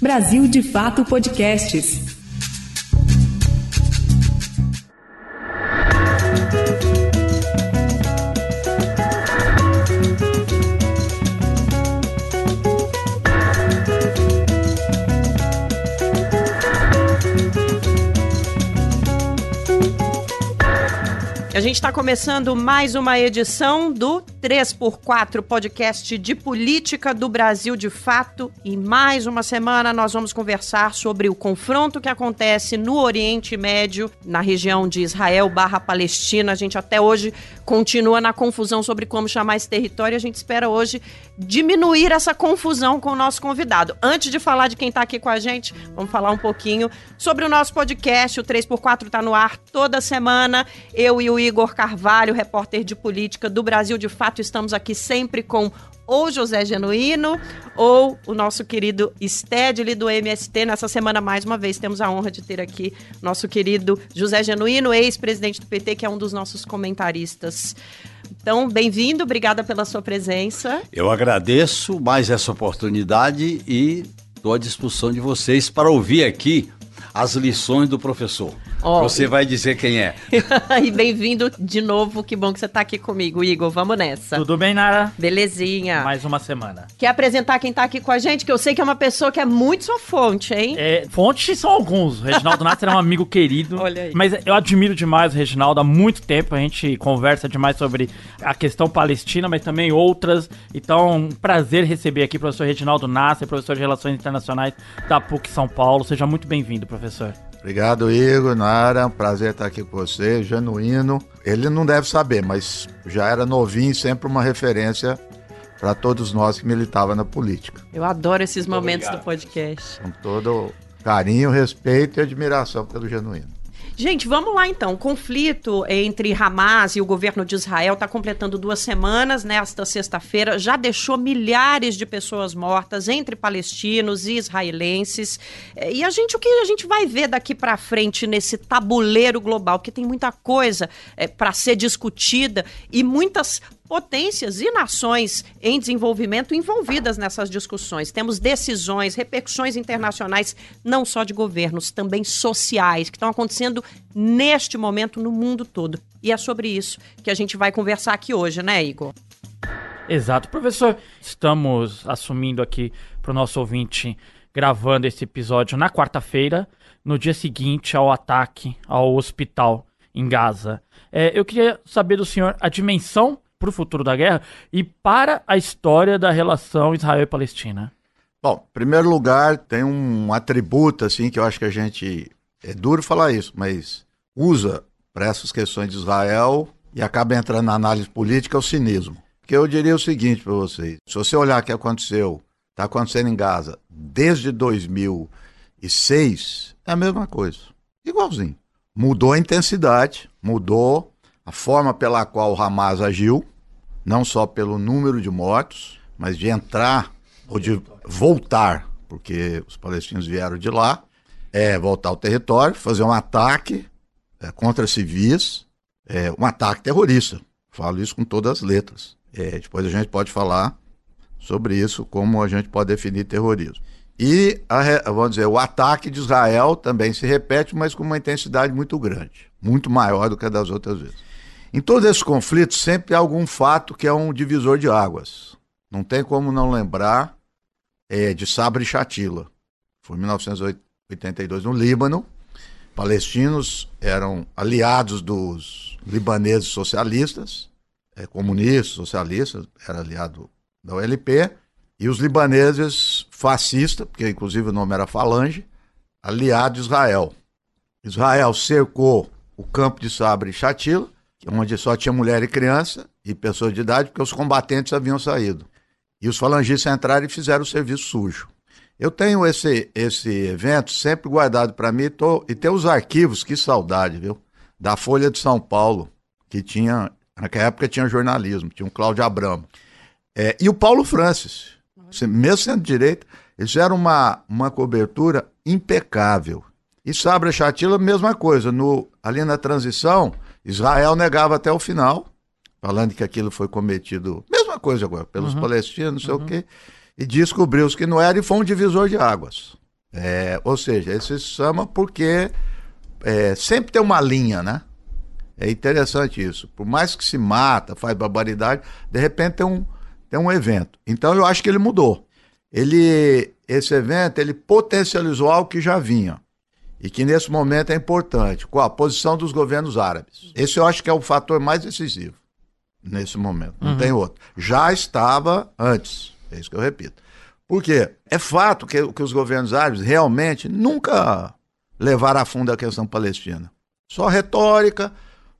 Brasil de Fato Podcasts. A gente está começando mais uma edição do 3x4 podcast de política do Brasil de fato. E mais uma semana nós vamos conversar sobre o confronto que acontece no Oriente Médio, na região de Israel barra Palestina. A gente até hoje continua na confusão sobre como chamar esse território. A gente espera hoje diminuir essa confusão com o nosso convidado. Antes de falar de quem está aqui com a gente, vamos falar um pouquinho sobre o nosso podcast. O 3x4 está no ar toda semana. Eu e o Igor Carvalho, repórter de política do Brasil de Fato, estamos aqui sempre com ou José Genuíno ou o nosso querido Stedley do MST. Nessa semana, mais uma vez, temos a honra de ter aqui nosso querido José Genuíno, ex-presidente do PT, que é um dos nossos comentaristas. Então, bem-vindo, obrigada pela sua presença. Eu agradeço mais essa oportunidade e estou à disposição de vocês para ouvir aqui as lições do professor. Oh, você vai dizer quem é. e bem-vindo de novo, que bom que você está aqui comigo, Igor. Vamos nessa. Tudo bem, Nara? Belezinha. Mais uma semana. Quer apresentar quem está aqui com a gente? Que eu sei que é uma pessoa que é muito sua fonte, hein? É, fontes são alguns. O Reginaldo Nasser é um amigo querido. Olha aí. Mas eu admiro demais o Reginaldo há muito tempo. A gente conversa demais sobre a questão palestina, mas também outras. Então, um prazer receber aqui o professor Reginaldo Nasser, professor de Relações Internacionais da PUC São Paulo. Seja muito bem-vindo, professor. Obrigado, Igor, Nara. Prazer estar aqui com você, genuíno. Ele não deve saber, mas já era novinho, sempre uma referência para todos nós que militavam na política. Eu adoro esses momentos do podcast. Com todo carinho, respeito e admiração pelo genuíno. Gente, vamos lá então. O conflito entre Hamas e o governo de Israel está completando duas semanas nesta sexta-feira. Já deixou milhares de pessoas mortas entre palestinos e israelenses. E a gente, o que a gente vai ver daqui para frente nesse tabuleiro global? Porque tem muita coisa é, para ser discutida e muitas potências e nações em desenvolvimento envolvidas nessas discussões. Temos decisões, repercussões internacionais, não só de governos, também sociais, que estão acontecendo neste momento no mundo todo. E é sobre isso que a gente vai conversar aqui hoje, né, Igor? Exato, professor. Estamos assumindo aqui para o nosso ouvinte, gravando esse episódio na quarta-feira, no dia seguinte ao ataque ao hospital em Gaza. É, eu queria saber do senhor a dimensão para o futuro da guerra e para a história da relação Israel e Palestina? Bom, em primeiro lugar, tem um atributo assim que eu acho que a gente é duro falar isso, mas usa para essas questões de Israel e acaba entrando na análise política é o cinismo. Porque eu diria o seguinte para vocês: se você olhar o que aconteceu, está acontecendo em Gaza desde 2006, é a mesma coisa, igualzinho. Mudou a intensidade, mudou a forma pela qual o Hamas agiu, não só pelo número de mortos, mas de entrar ou de voltar, porque os palestinos vieram de lá, é, voltar ao território, fazer um ataque é, contra civis, é, um ataque terrorista. Falo isso com todas as letras. É, depois a gente pode falar sobre isso, como a gente pode definir terrorismo. E, a, vamos dizer, o ataque de Israel também se repete, mas com uma intensidade muito grande, muito maior do que a das outras vezes. Em todos esses conflitos sempre há algum fato que é um divisor de águas. Não tem como não lembrar é, de Sabra e Shatila. Foi em 1982 no Líbano. Palestinos eram aliados dos libaneses socialistas, é, comunistas, socialistas, era aliado da OLP, e os libaneses fascistas, porque inclusive o nome era Falange, aliado de Israel. Israel cercou o campo de Sabra e Shatila, onde só tinha mulher e criança e pessoas de idade, porque os combatentes haviam saído. E os falangistas entraram e fizeram o serviço sujo. Eu tenho esse, esse evento sempre guardado para mim tô, e tem os arquivos, que saudade, viu? Da Folha de São Paulo, que tinha, naquela época tinha jornalismo, tinha um Cláudio Abramo. É, e o Paulo Francis, mesmo sendo direito, eles fizeram uma, uma cobertura impecável. E Sabra Chatila, mesma coisa. No, ali na transição, Israel negava até o final, falando que aquilo foi cometido, mesma coisa agora, pelos uhum. palestinos, não sei uhum. o quê, e descobriu-se que não era e foi um divisor de águas. É, ou seja, ele se chama porque é, sempre tem uma linha, né? É interessante isso. Por mais que se mata, faz barbaridade, de repente tem um, tem um evento. Então eu acho que ele mudou. Ele, esse evento ele potencializou algo que já vinha e que nesse momento é importante, com a posição dos governos árabes. Esse eu acho que é o fator mais decisivo nesse momento, não uhum. tem outro. Já estava antes, é isso que eu repito. Por quê? É fato que, que os governos árabes realmente nunca levaram a fundo a questão palestina. Só retórica.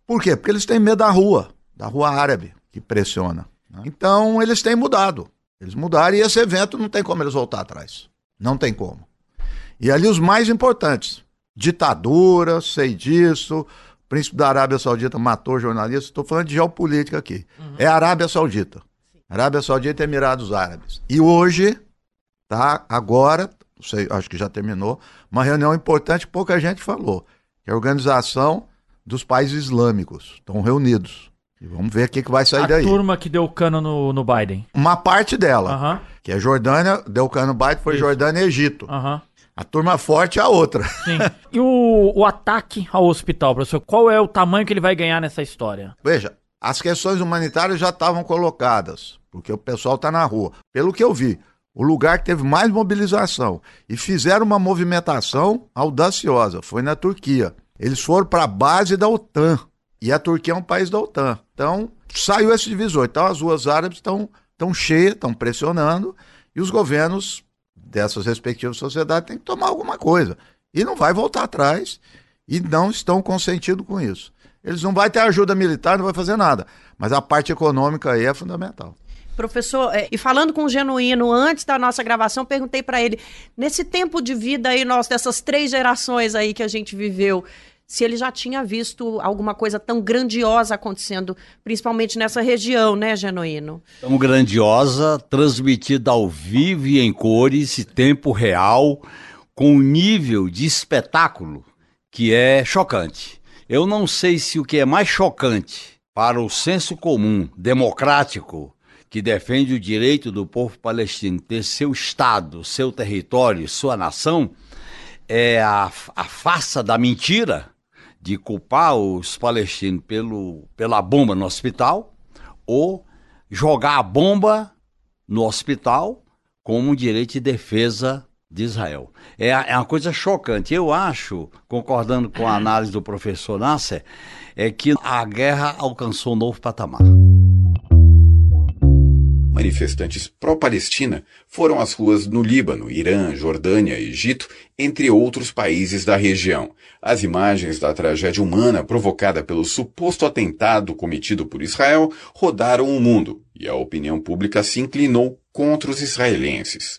Por quê? Porque eles têm medo da rua, da rua árabe, que pressiona. Né? Então eles têm mudado. Eles mudaram e esse evento não tem como eles voltar atrás. Não tem como. E ali os mais importantes. Ditadura, sei disso. O príncipe da Arábia Saudita matou jornalistas. Estou falando de geopolítica aqui. Uhum. É a Arábia Saudita. Arábia Saudita e Emirados Árabes. E hoje, tá? Agora, sei, acho que já terminou, uma reunião importante que pouca gente falou. Que é a Organização dos Países Islâmicos. Estão reunidos. E vamos ver o que, que vai sair a daí. A turma que deu cano no, no Biden. Uma parte dela. Que é Jordânia, deu cano no Biden, foi Isso. Jordânia e Egito. Uhum. A turma forte é a outra. Sim. E o, o ataque ao hospital, professor, qual é o tamanho que ele vai ganhar nessa história? Veja, as questões humanitárias já estavam colocadas, porque o pessoal está na rua. Pelo que eu vi, o lugar que teve mais mobilização e fizeram uma movimentação audaciosa foi na Turquia. Eles foram para a base da OTAN. E a Turquia é um país da OTAN. Então, saiu esse divisor. Então, as ruas árabes estão tão cheias, estão pressionando, e os governos dessas respectivas sociedades têm que tomar alguma coisa. E não vai voltar atrás e não estão consentindo com isso. Eles não vão ter ajuda militar, não vai fazer nada. Mas a parte econômica aí é fundamental. Professor, é, e falando com o Genuíno antes da nossa gravação, perguntei para ele, nesse tempo de vida aí nosso, dessas três gerações aí que a gente viveu, se ele já tinha visto alguma coisa tão grandiosa acontecendo, principalmente nessa região, né, Genuíno? Tão grandiosa, transmitida ao vivo e em cores, e tempo real, com um nível de espetáculo que é chocante. Eu não sei se o que é mais chocante para o senso comum democrático que defende o direito do povo palestino ter seu Estado, seu território, sua nação, é a, a farsa da mentira de culpar os palestinos pelo, pela bomba no hospital ou jogar a bomba no hospital como direito de defesa de Israel. É, é uma coisa chocante. Eu acho, concordando com a análise do professor Nasser, é que a guerra alcançou um novo patamar manifestantes pró-Palestina foram às ruas no Líbano, Irã, Jordânia, Egito, entre outros países da região. As imagens da tragédia humana provocada pelo suposto atentado cometido por Israel rodaram o mundo e a opinião pública se inclinou contra os israelenses.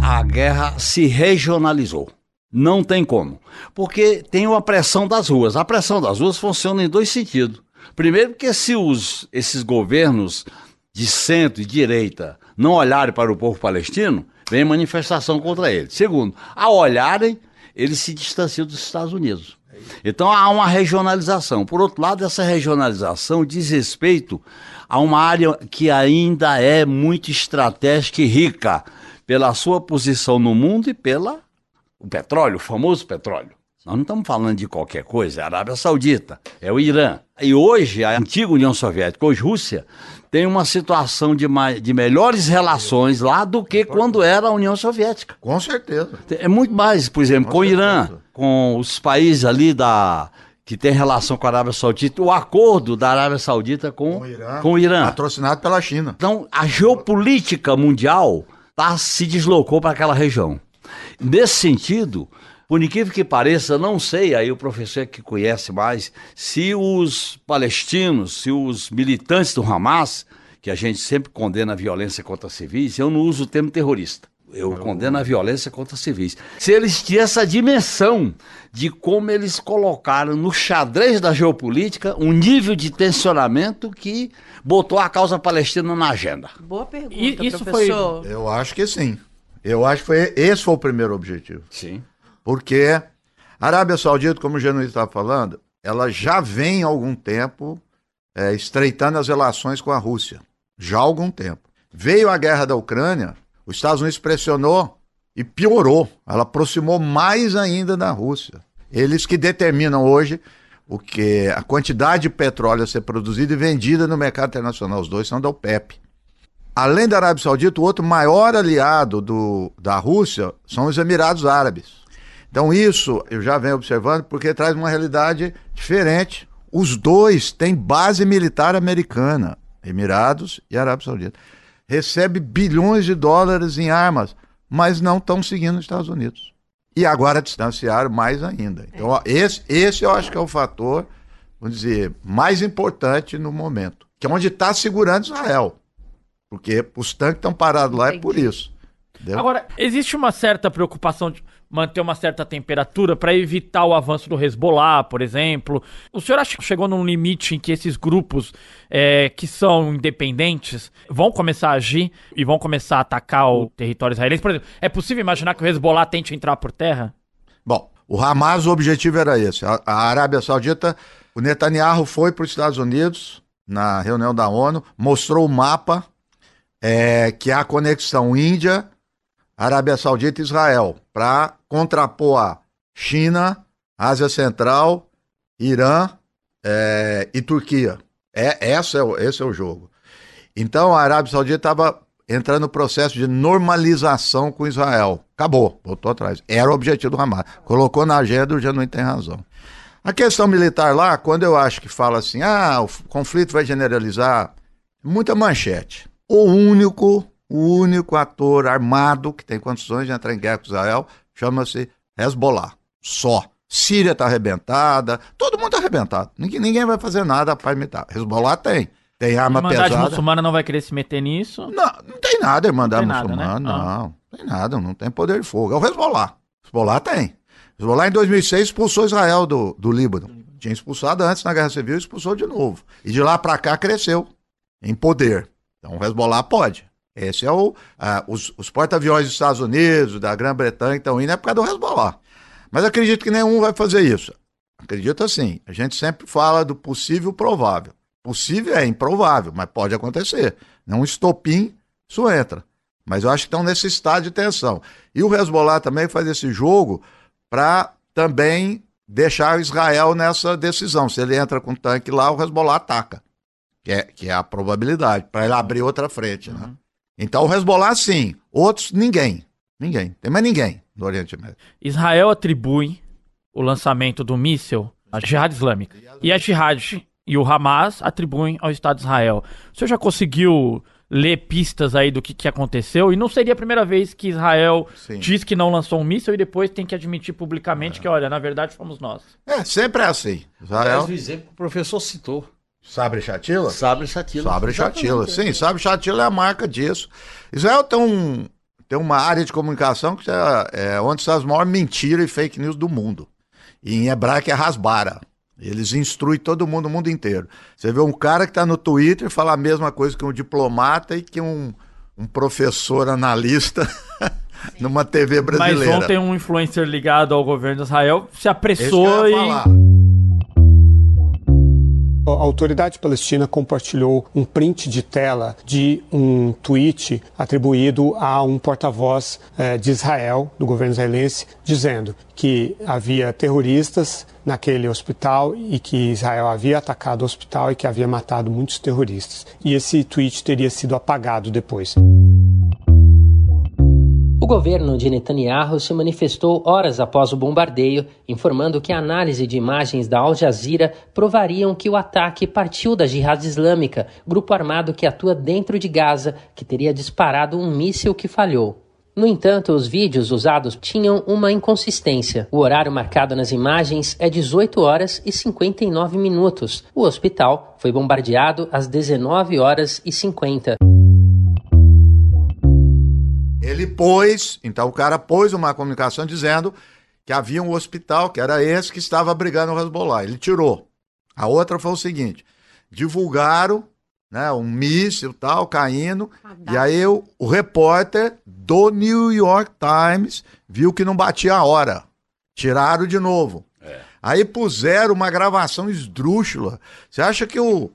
A guerra se regionalizou. Não tem como. Porque tem uma pressão das ruas. A pressão das ruas funciona em dois sentidos. Primeiro, porque se os, esses governos de centro e direita não olharem para o povo palestino, vem manifestação contra eles. Segundo, ao olharem, eles se distanciam dos Estados Unidos. Então há uma regionalização. Por outro lado, essa regionalização diz respeito a uma área que ainda é muito estratégica e rica pela sua posição no mundo e pela o petróleo, o famoso petróleo. Nós não estamos falando de qualquer coisa, é a Arábia Saudita, é o Irã. E hoje, a antiga União Soviética, hoje Rússia, tem uma situação de, mais, de melhores relações lá do que quando era a União Soviética. Com certeza. É muito mais, por exemplo, com, com o Irã, com os países ali da que tem relação com a Arábia Saudita, o acordo da Arábia Saudita com, com, o, Irã, com o Irã. Patrocinado pela China. Então, a geopolítica mundial tá, se deslocou para aquela região. Nesse sentido, por incrível que pareça, não sei, aí o professor é que conhece mais, se os palestinos, se os militantes do Hamas, que a gente sempre condena a violência contra civis, eu não uso o termo terrorista. Eu condeno a violência contra civis. Se eles tinham essa dimensão de como eles colocaram no xadrez da geopolítica um nível de tensionamento que botou a causa palestina na agenda. Boa pergunta, e, isso professor. Foi... Eu acho que sim. Eu acho que foi, esse foi o primeiro objetivo. Sim. Porque a Arábia Saudita, como o Genuíno estava falando, ela já vem há algum tempo é, estreitando as relações com a Rússia. Já há algum tempo. Veio a guerra da Ucrânia, os Estados Unidos pressionou e piorou. Ela aproximou mais ainda da Rússia. Eles que determinam hoje o que a quantidade de petróleo a ser produzida e vendida no mercado internacional. Os dois são da OPEP. Além da Arábia Saudita, o outro maior aliado do, da Rússia são os Emirados Árabes. Então, isso eu já venho observando porque traz uma realidade diferente. Os dois têm base militar americana, Emirados e Arábia Saudita. Recebe bilhões de dólares em armas, mas não estão seguindo os Estados Unidos. E agora distanciaram mais ainda. Então, ó, esse, esse eu acho que é o fator, vamos dizer, mais importante no momento. Que é onde está segurando Israel. Porque os tanques estão parados lá é por isso. Entendeu? Agora, existe uma certa preocupação de manter uma certa temperatura para evitar o avanço do Hezbollah, por exemplo. O senhor acha que chegou num limite em que esses grupos é, que são independentes vão começar a agir e vão começar a atacar o território israelense? Por exemplo, é possível imaginar que o Hezbollah tente entrar por terra? Bom, o Hamas, o objetivo era esse. A, a Arábia Saudita, o Netanyahu foi para os Estados Unidos na reunião da ONU, mostrou o mapa é, que a conexão Índia Arábia Saudita e Israel, para contrapor a China, Ásia Central, Irã é, e Turquia. É, esse, é o, esse é o jogo. Então a Arábia Saudita estava entrando no processo de normalização com Israel. Acabou, voltou atrás. Era o objetivo do Hamas. Colocou na agenda, já não tem razão. A questão militar lá, quando eu acho que fala assim, ah, o conflito vai generalizar, muita manchete. O único o único ator armado que tem condições de entrar em guerra com Israel chama-se Hezbollah. Só. Síria está arrebentada, todo mundo está arrebentado. Ninguém, ninguém vai fazer nada para imitar. Hezbollah tem. Tem arma pesada. A Irmandade muçulmana não vai querer se meter nisso? Não, não tem nada, Irmandade muçulmana, né? não. Não tem nada, não tem poder de fogo. É o Hezbollah. Hezbollah tem. Hezbollah em 2006 expulsou Israel do, do Líbano. Tinha expulsado antes na Guerra Civil e expulsou de novo. E de lá para cá cresceu em poder. Então o Hezbollah pode. Esse é o. Os, os porta-aviões dos Estados Unidos, da Grã-Bretanha estão indo é por causa do Hezbollah. Mas acredito que nenhum vai fazer isso. Acredito assim. A gente sempre fala do possível provável. Possível é improvável, mas pode acontecer. Não estopim, isso entra. Mas eu acho que estão nesse estado de tensão. E o Hezbollah também faz esse jogo para também deixar Israel nessa decisão. Se ele entra com tanque lá, o Hezbollah ataca. Que é, que é a probabilidade, para ele abrir outra frente. Né? Uhum. Então o Hezbollah sim, outros ninguém. Ninguém. Tem mais ninguém no Oriente Médio. Israel atribui o lançamento do míssil à Jihad Islâmica. E a Jihad e o Hamas atribuem ao Estado de Israel. O senhor já conseguiu ler pistas aí do que, que aconteceu? E não seria a primeira vez que Israel Sim. diz que não lançou um míssil e depois tem que admitir publicamente é. que, olha, na verdade fomos nós. É, sempre é assim. Israel... Mas o exemplo que o professor citou. Sabre Chatila? Sabre Chatila. Sabre Chatila, sim. Sabre Chatila é a marca disso. Israel tem, um, tem uma área de comunicação que é, é onde estão as maiores mentiras e fake news do mundo. E em hebraico é rasbara. Eles instruem todo mundo, o mundo inteiro. Você vê um cara que está no Twitter falar a mesma coisa que um diplomata e que um, um professor analista numa TV brasileira. Mas ontem um influencer ligado ao governo de Israel se apressou e... A autoridade palestina compartilhou um print de tela de um tweet atribuído a um porta-voz eh, de Israel, do governo israelense, dizendo que havia terroristas naquele hospital e que Israel havia atacado o hospital e que havia matado muitos terroristas. E esse tweet teria sido apagado depois. O governo de Netanyahu se manifestou horas após o bombardeio, informando que a análise de imagens da Al Jazeera provariam que o ataque partiu da Jihad Islâmica, grupo armado que atua dentro de Gaza, que teria disparado um míssil que falhou. No entanto, os vídeos usados tinham uma inconsistência. O horário marcado nas imagens é 18 horas e 59 minutos. O hospital foi bombardeado às 19 horas e 50. Ele pôs, então o cara pôs uma comunicação dizendo que havia um hospital, que era esse que estava brigando o Hezbollah. Ele tirou. A outra foi o seguinte: divulgaram né, um míssil tal caindo, e aí o, o repórter do New York Times viu que não batia a hora. Tiraram de novo. É. Aí puseram uma gravação esdrúxula. Você acha que o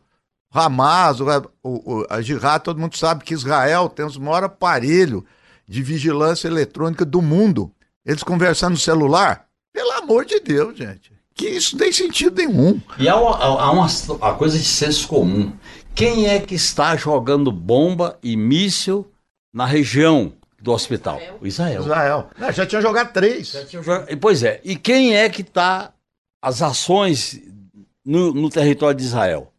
Hamas, o, o, a Jihad, todo mundo sabe que Israel tem os maiores aparelhos de vigilância eletrônica do mundo. Eles conversando no celular. Pelo amor de Deus, gente. Que isso não tem sentido nenhum. E há uma, há uma, uma coisa de senso comum. Quem é que está jogando bomba e míssil na região do hospital? O Israel. Israel. Não, já tinha jogado três. Pois é. E quem é que está as ações no, no território de Israel?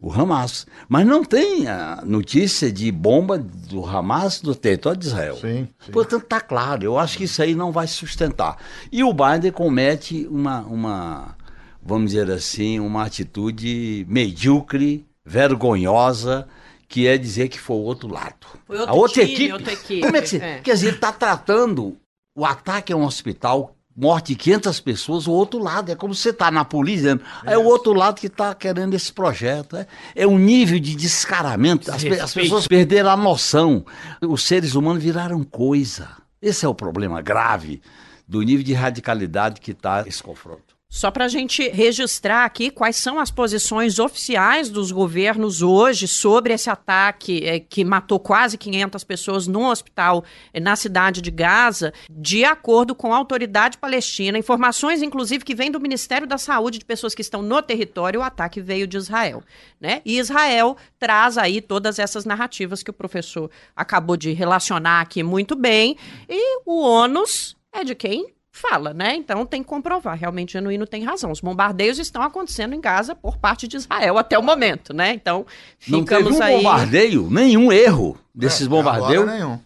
O Hamas. Mas não tem a notícia de bomba do Hamas no território de Israel. Sim, sim. Portanto, está claro. Eu acho que isso aí não vai sustentar. E o Biden comete uma, uma vamos dizer assim, uma atitude medíocre, vergonhosa, que é dizer que foi o outro lado. Foi outro a outra time, equipe. outra equipe. Como é que você. É. Quer dizer, ele está tratando o ataque a um hospital, morte de 500 pessoas, o outro lado. É como você está na polícia, dizendo, é o outro lado que está querendo esse projeto. É, é um nível de descaramento. As, as pessoas perderam a noção. Os seres humanos viraram coisa. Esse é o problema grave do nível de radicalidade que está esse confronto. Só para a gente registrar aqui quais são as posições oficiais dos governos hoje sobre esse ataque eh, que matou quase 500 pessoas num hospital eh, na cidade de Gaza, de acordo com a autoridade palestina. Informações, inclusive, que vêm do Ministério da Saúde de pessoas que estão no território, o ataque veio de Israel. Né? E Israel traz aí todas essas narrativas que o professor acabou de relacionar aqui muito bem. E o ônus é de quem fala, né? Então tem que comprovar. Realmente, Genuíno tem razão. Os bombardeios estão acontecendo em Gaza por parte de Israel até o momento, né? Então Não teve ficamos um aí. bombardeio, nenhum erro desses É, agora bombardeios nenhum.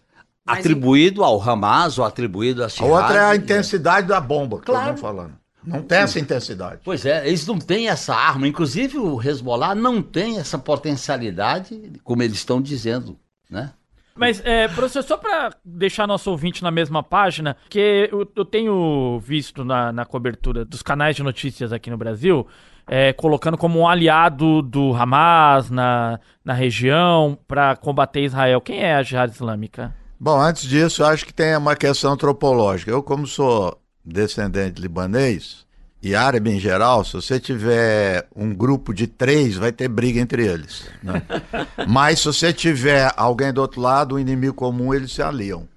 Mas atribuído ao Hamas ou atribuído a A outra é a Jihad. intensidade da bomba que Claro. estamos falando. Não tem essa intensidade. Pois é, eles não têm essa arma. Inclusive o Hezbollah não tem essa potencialidade, como eles estão dizendo, né? Mas, é, professor, só para deixar nosso ouvinte na mesma página, que eu, eu tenho visto na, na cobertura dos canais de notícias aqui no Brasil, é, colocando como um aliado do Hamas na, na região para combater Israel. Quem é a Jihad Islâmica? Bom, antes disso, acho que tem uma questão antropológica. Eu, como sou descendente libanês e árabe em geral, se você tiver um grupo de três, vai ter briga entre eles. né? Mas se você tiver alguém do outro lado, um inimigo comum, eles se aliam.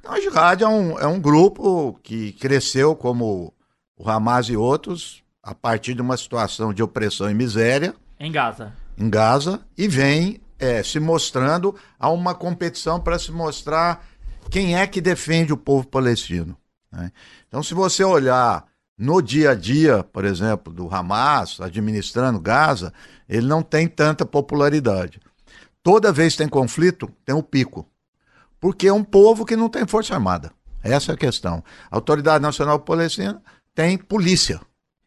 Então a Jihad é um, é um grupo que cresceu como o Hamas e outros a partir de uma situação de opressão e miséria Em Gaza. em Gaza e vem é, se mostrando a uma competição para se mostrar quem é que defende o povo palestino. né? Então, se você olhar no dia a dia, por exemplo, do Hamas administrando Gaza, ele não tem tanta popularidade. Toda vez que tem conflito, tem o pico. Porque é um povo que não tem força armada. Essa é a questão. A Autoridade Nacional Palestina tem polícia.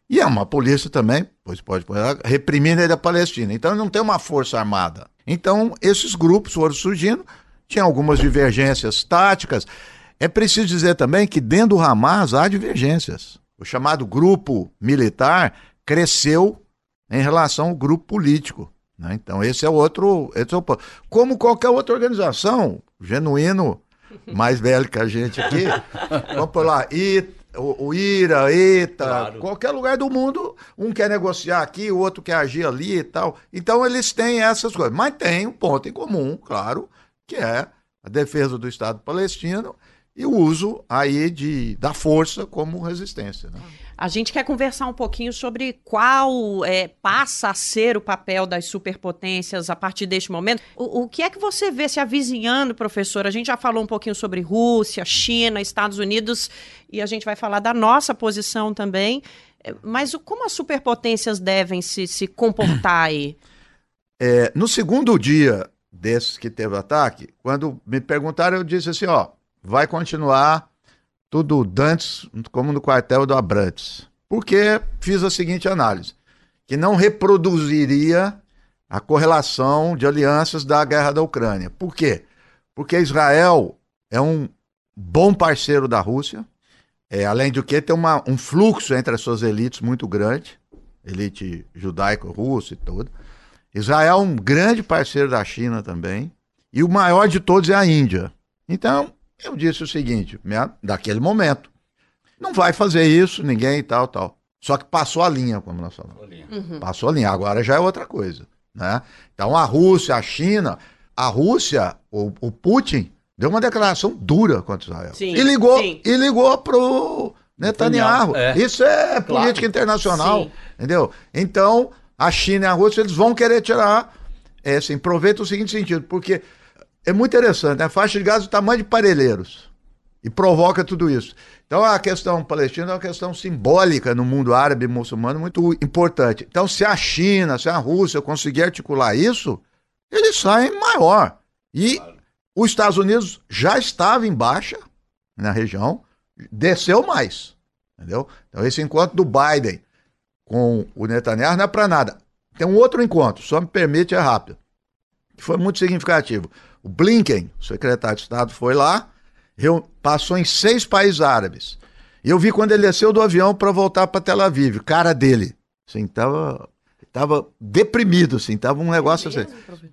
E é uma polícia também, pois pode pôr, reprimindo a Palestina. Então não tem uma força armada. Então esses grupos foram surgindo, tinha algumas divergências táticas. É preciso dizer também que dentro do Hamas há divergências. O chamado grupo militar cresceu em relação ao grupo político. né? Então esse é outro, esse é o. Como qualquer outra organização, genuíno, mais velho que a gente aqui, vamos por lá, o, o IRA, ETA, Claro. qualquer lugar do mundo, um quer negociar aqui, o outro quer agir ali e tal. Então eles têm essas coisas. Mas tem um ponto em comum, claro, que é a defesa do Estado palestino e o uso aí de, da força como resistência. Né? A gente quer conversar um pouquinho sobre qual é, passa a ser o papel das superpotências a partir deste momento. O, o que é que você vê se avizinhando, professor? A gente já falou um pouquinho sobre Rússia, China, Estados Unidos, e a gente vai falar da nossa posição também. É, Mas o- como as superpotências devem se, se comportar aí? É, no segundo dia desses que teve ataque, quando me perguntaram, eu disse assim, ó, vai continuar tudo dantes como no quartel do Abrantes. Porque fiz a seguinte análise, que não reproduziria a correlação de alianças da guerra da Ucrânia. Por quê? Porque Israel é um bom parceiro da Rússia, é, além do que tem uma, um fluxo entre as suas elites muito grande, elite judaico-russa e tudo. Israel é um grande parceiro da China também. E o maior de todos é a Índia. Então, eu disse o seguinte, né, daquele momento. Não vai fazer isso, ninguém e tal, tal. Só que passou a linha, como nós falamos. Passou a linha. Agora já é outra coisa. Né? Então, a Rússia, a China. A Rússia, o, o Putin, deu uma declaração dura contra Israel. Sim, e ligou, sim. e ligou pro Netanyahu. É. Isso é política internacional, Sim. entendeu? Então, a China e a Rússia eles vão querer tirar, é, assim, proveito o seguinte sentido, porque é muito interessante, né? A faixa de Gaza é do tamanho de Parelheiros e provoca tudo isso. Então a questão palestina é uma questão simbólica no mundo árabe e muçulmano muito importante. Então se a China, se a Rússia conseguir articular isso, eles saem maior. E os Estados Unidos já estava em baixa na região, desceu mais, entendeu? Então esse encontro do Biden com o Netanyahu não é para nada. Tem um outro encontro, só me permite, é rápido, que foi muito significativo. O Blinken, o secretário de Estado, foi lá, passou em seis países árabes. E eu vi quando ele desceu do avião para voltar para Tel Aviv, o cara dele, assim, tava, tava deprimido, assim, tava um negócio assim.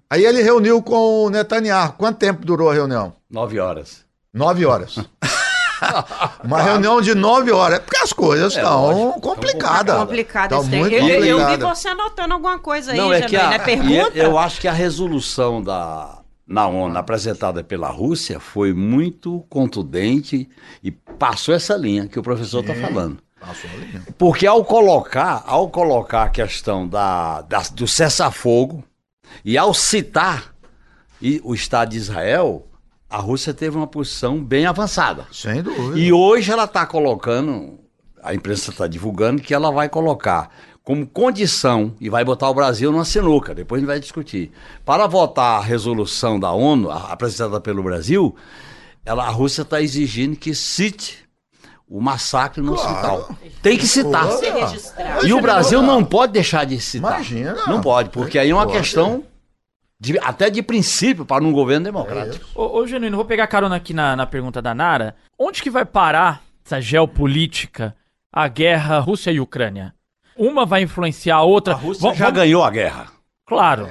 Aí ele reuniu com o Netanyahu. Quanto tempo durou a reunião? Nove horas. Nove horas. Uma reunião de nove horas. É porque as coisas É, estão lógico. complicadas. É complicado esse trem. muito Eu, eu vi você anotando alguma coisa aí, Não, é que a, Janaína. É pergunta? eu acho que a resolução da, na ONU apresentada pela Rússia foi muito contundente e passou essa linha que o professor está falando. Passou ali. Porque ao colocar, ao colocar a questão da, da- do cessar-fogo e ao citar e o Estado de Israel, a Rússia teve uma posição bem avançada. Sem dúvida. E hoje ela está colocando, a imprensa está divulgando que ela vai colocar como condição e vai botar o Brasil numa sinuca, depois a gente vai discutir. Para votar a resolução da ONU, apresentada pelo Brasil, ela, a Rússia está exigindo que cite o massacre no hospital. Tem que citar. E o Brasil não pode deixar de citar. Imagina. Não pode, porque aí é uma questão de- até de princípio para um governo democrático. Ô, ô Genuíno, vou pegar carona aqui na, na pergunta da Nara. Onde que vai parar essa geopolítica, a guerra Rússia e Ucrânia? Uma vai influenciar a outra. A Rússia já ganhou a guerra. Claro.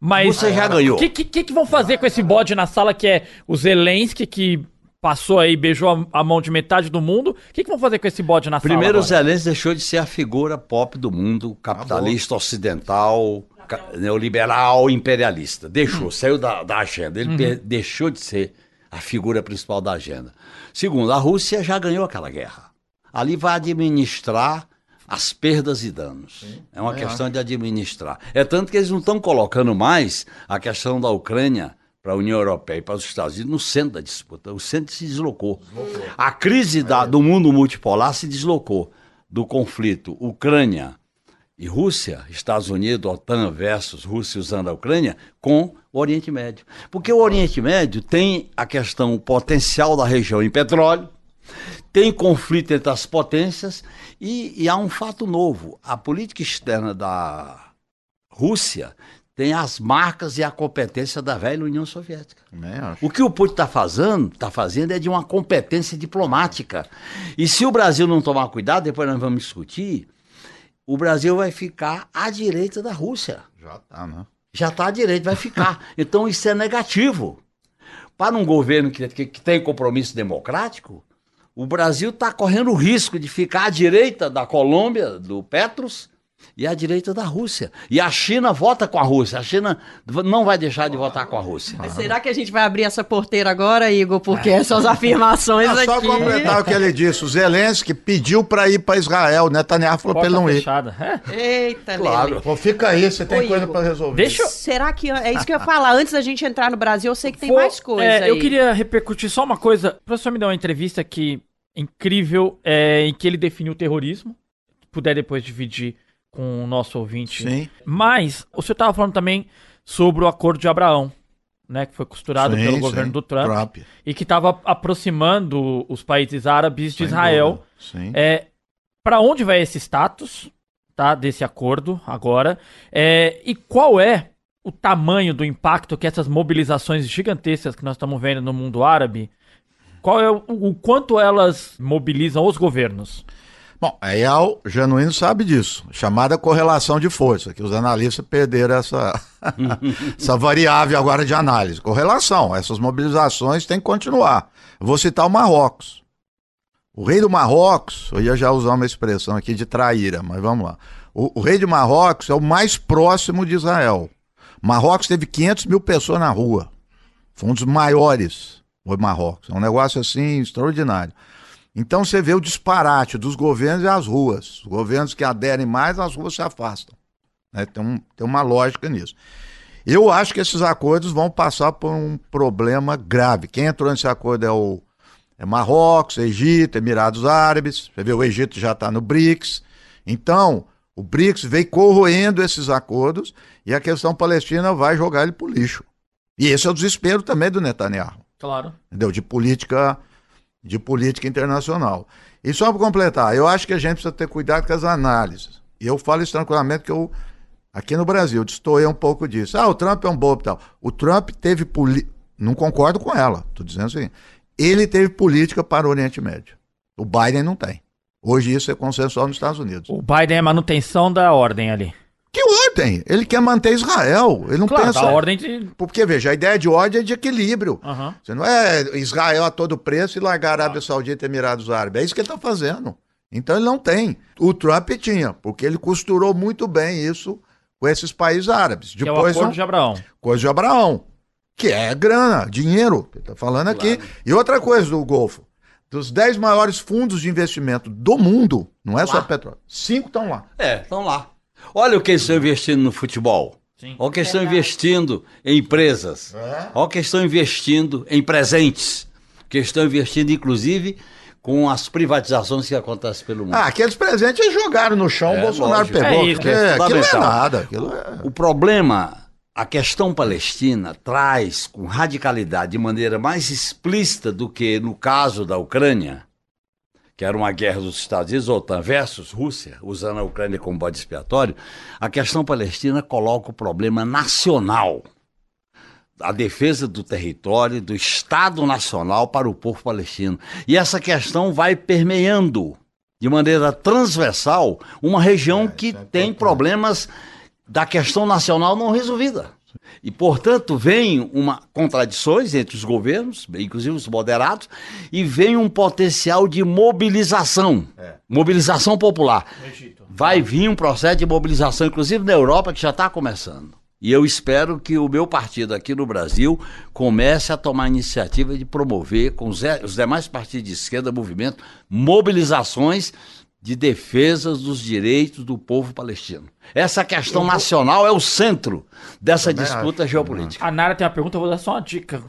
Mas A Rússia já ganhou. O que, que, que vão fazer com esse bode na sala que é o Zelensky, que passou aí, beijou a, mão de metade do mundo? O que, que vão fazer com esse bode na Primeiro, o sala? agora? Zelensky deixou de ser a figura pop do mundo capitalista ocidental, ca- neoliberal, imperialista. Deixou, saiu da, da agenda. Ele per- deixou de ser a figura principal da agenda. Segundo, a Rússia já ganhou aquela guerra. Ali vai administrar as perdas e danos. É uma questão de administrar. É tanto que eles não estão colocando mais a questão da Ucrânia para a União Europeia e para os Estados Unidos no centro da disputa. O centro se deslocou. A crise da- do mundo multipolar se deslocou do conflito Ucrânia e Rússia, Estados Unidos, OTAN versus Rússia usando a Ucrânia, com o Oriente Médio. Porque o Oriente Médio tem a questão o potencial da região em petróleo, tem conflito entre as potências e, e há um fato novo. A política externa da Rússia tem as marcas e a competência da velha União Soviética. O que o Putin está fazendo, tá fazendo é de uma competência diplomática. E se o Brasil não tomar cuidado, depois nós vamos discutir, o Brasil vai ficar à direita da Rússia. Já tá, né? Já está à direita, vai ficar. Então isso é negativo. Para um governo que, que- que tem compromisso democrático, o Brasil está correndo o risco de ficar à direita da Colômbia, do Petros, e à direita da Rússia. E a China vota com a Rússia. A China não vai deixar de votar com a Rússia. Mas será que a gente vai abrir essa porteira agora, Igor? Porque essas afirmações É só aqui... completar o que ele disse. O Zelensky pediu para ir para Israel. O Netanyahu falou para ele não ir. fechada. É. Eita, Claro. Lele. Pô, fica aí, você tem Ô, coisa para resolver. Deixa eu... Será que... É isso que eu ia falar. Antes da gente entrar no Brasil, eu sei que tem Vou- mais coisa é, aí. Eu queria repercutir só uma coisa. O professor me deu uma entrevista que incrível, é, em que ele definiu o terrorismo. Se puder depois dividir com o nosso ouvinte. Sim. Mas o senhor estava falando também sobre o acordo de Abraão, né, que foi costurado Sim, pelo sim. governo do Trump, Trump. e que estava aproximando os países árabes de Sem Israel. É, para onde vai esse status, tá, desse acordo agora? É, e qual é o tamanho do impacto que essas mobilizações gigantescas que nós estamos vendo no mundo árabe, qual é o, o quanto elas mobilizam os governos? Bom, aí é o Genuíno sabe disso. Chamada correlação de força, que os analistas perderam essa, essa variável agora de análise. Correlação, essas mobilizações têm que continuar. Vou citar o Marrocos. O rei do Marrocos, eu ia já usar uma expressão aqui de traíra, mas vamos lá. O, o rei de Marrocos é o mais próximo de Israel. Marrocos teve 500 mil pessoas na rua. Foi um dos maiores o Marrocos. É um negócio assim extraordinário. Então você vê o disparate dos governos e as ruas. Os governos que aderem mais, as ruas se afastam. Né? Tem, um, tem uma lógica nisso. Eu acho que esses acordos vão passar por um problema grave. Quem entrou nesse acordo é o é Marrocos, Egito, Emirados Árabes. Você vê, o Egito já está no BRICS. Então, o BRICS vem corroendo esses acordos e a questão palestina vai jogar ele pro lixo. E esse é o desespero também do Netanyahu. Claro. Entendeu? De política, de política internacional. E só para completar, eu acho que a gente precisa ter cuidado com as análises. E eu falo isso tranquilamente que eu, aqui no Brasil, destoei um pouco disso. Ah, o Trump é um bobo e tal. O Trump teve política. Não concordo com ela. Estou dizendo assim. Ele teve política para o Oriente Médio. O Biden não tem. Hoje isso é consensual nos Estados Unidos. O Biden é manutenção da ordem ali. Ordem? Ele quer manter Israel. Ele não Claro, pensa. da ordem de. Porque, veja, a ideia de ordem é de equilíbrio. Aham. Você não é Israel a todo preço e largar a Arábia Saudita e Emirados Árabes. É isso que ele está fazendo. Então ele não tem. O Trump tinha, porque ele costurou muito bem isso com esses países árabes. Que é o Depois, acordo não- de Abraão. coisa de Abraão, que é grana, dinheiro, que está falando aqui. E outra coisa do Golfo, dos 10 maiores fundos de investimento do mundo, não é só petróleo, cinco estão lá. É, estão lá. Olha o que eles estão investindo no futebol. Sim. Olha o que eles estão investindo em empresas. Olha o que eles estão investindo em presentes. Que estão investindo, inclusive, com as privatizações que acontecem pelo mundo. Ah, aqueles presentes eles jogaram no chão, É, o Bolsonaro lógico. pegou. É isso, porque é aquilo não é nada. Aquilo é... O problema, a questão palestina traz com radicalidade, de maneira mais explícita do que no caso da Ucrânia, que era uma guerra dos Estados Unidos, OTAN versus Rússia, usando a Ucrânia como bode expiatório, a questão palestina coloca o problema nacional, a defesa do território, do Estado Nacional para o povo palestino. E essa questão vai permeando de maneira transversal uma região que tem problemas da questão nacional não resolvida. E, portanto, vem uma contradições entre os governos, inclusive os moderados, e vem um potencial de mobilização, mobilização popular. Vai vir um processo de mobilização, inclusive na Europa, que já está começando. E eu espero que o meu partido aqui no Brasil comece a tomar a iniciativa de promover com os os demais partidos de esquerda, movimento, mobilizações de defesa dos direitos do povo palestino. Essa questão nacional é o centro dessa Também disputa acho, geopolítica. A Nara tem uma pergunta, eu vou dar só uma dica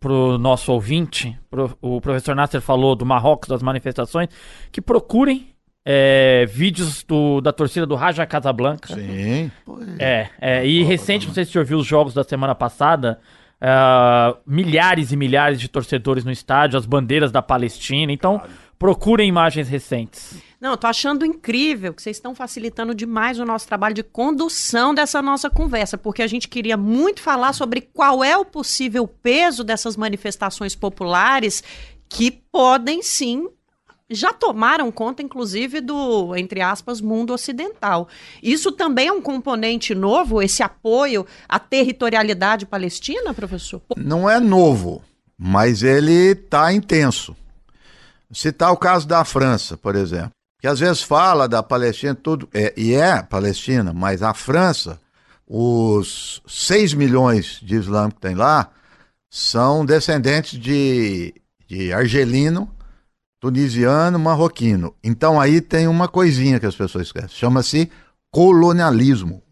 pro nosso ouvinte. Pro- o professor Nasser falou do Marrocos, das manifestações, que procurem é, vídeos do- da torcida do Raja Casablanca. Sim. É, é, e recente, não sei se você ouviu os jogos da semana passada, ah, milhares e milhares de torcedores no estádio, as bandeiras da Palestina. Então, procurem imagens recentes. Não, eu tô achando incrível que vocês estão facilitando demais o nosso trabalho de condução dessa nossa conversa, porque a gente queria muito falar sobre qual é o possível peso dessas manifestações populares que podem sim já tomaram conta, inclusive, do, entre aspas, mundo ocidental. Isso também é um componente novo, esse apoio à territorialidade palestina, professor? Não é novo, mas ele está intenso. Citar o caso da França, por exemplo, que às vezes fala da Palestina, tudo, é, e é Palestina, mas a França, os 6 milhões de islâmicos que tem lá, são descendentes de, de argelino, tunisiano, marroquino. Então aí tem uma coisinha que as pessoas esquecem, chama-se colonialismo.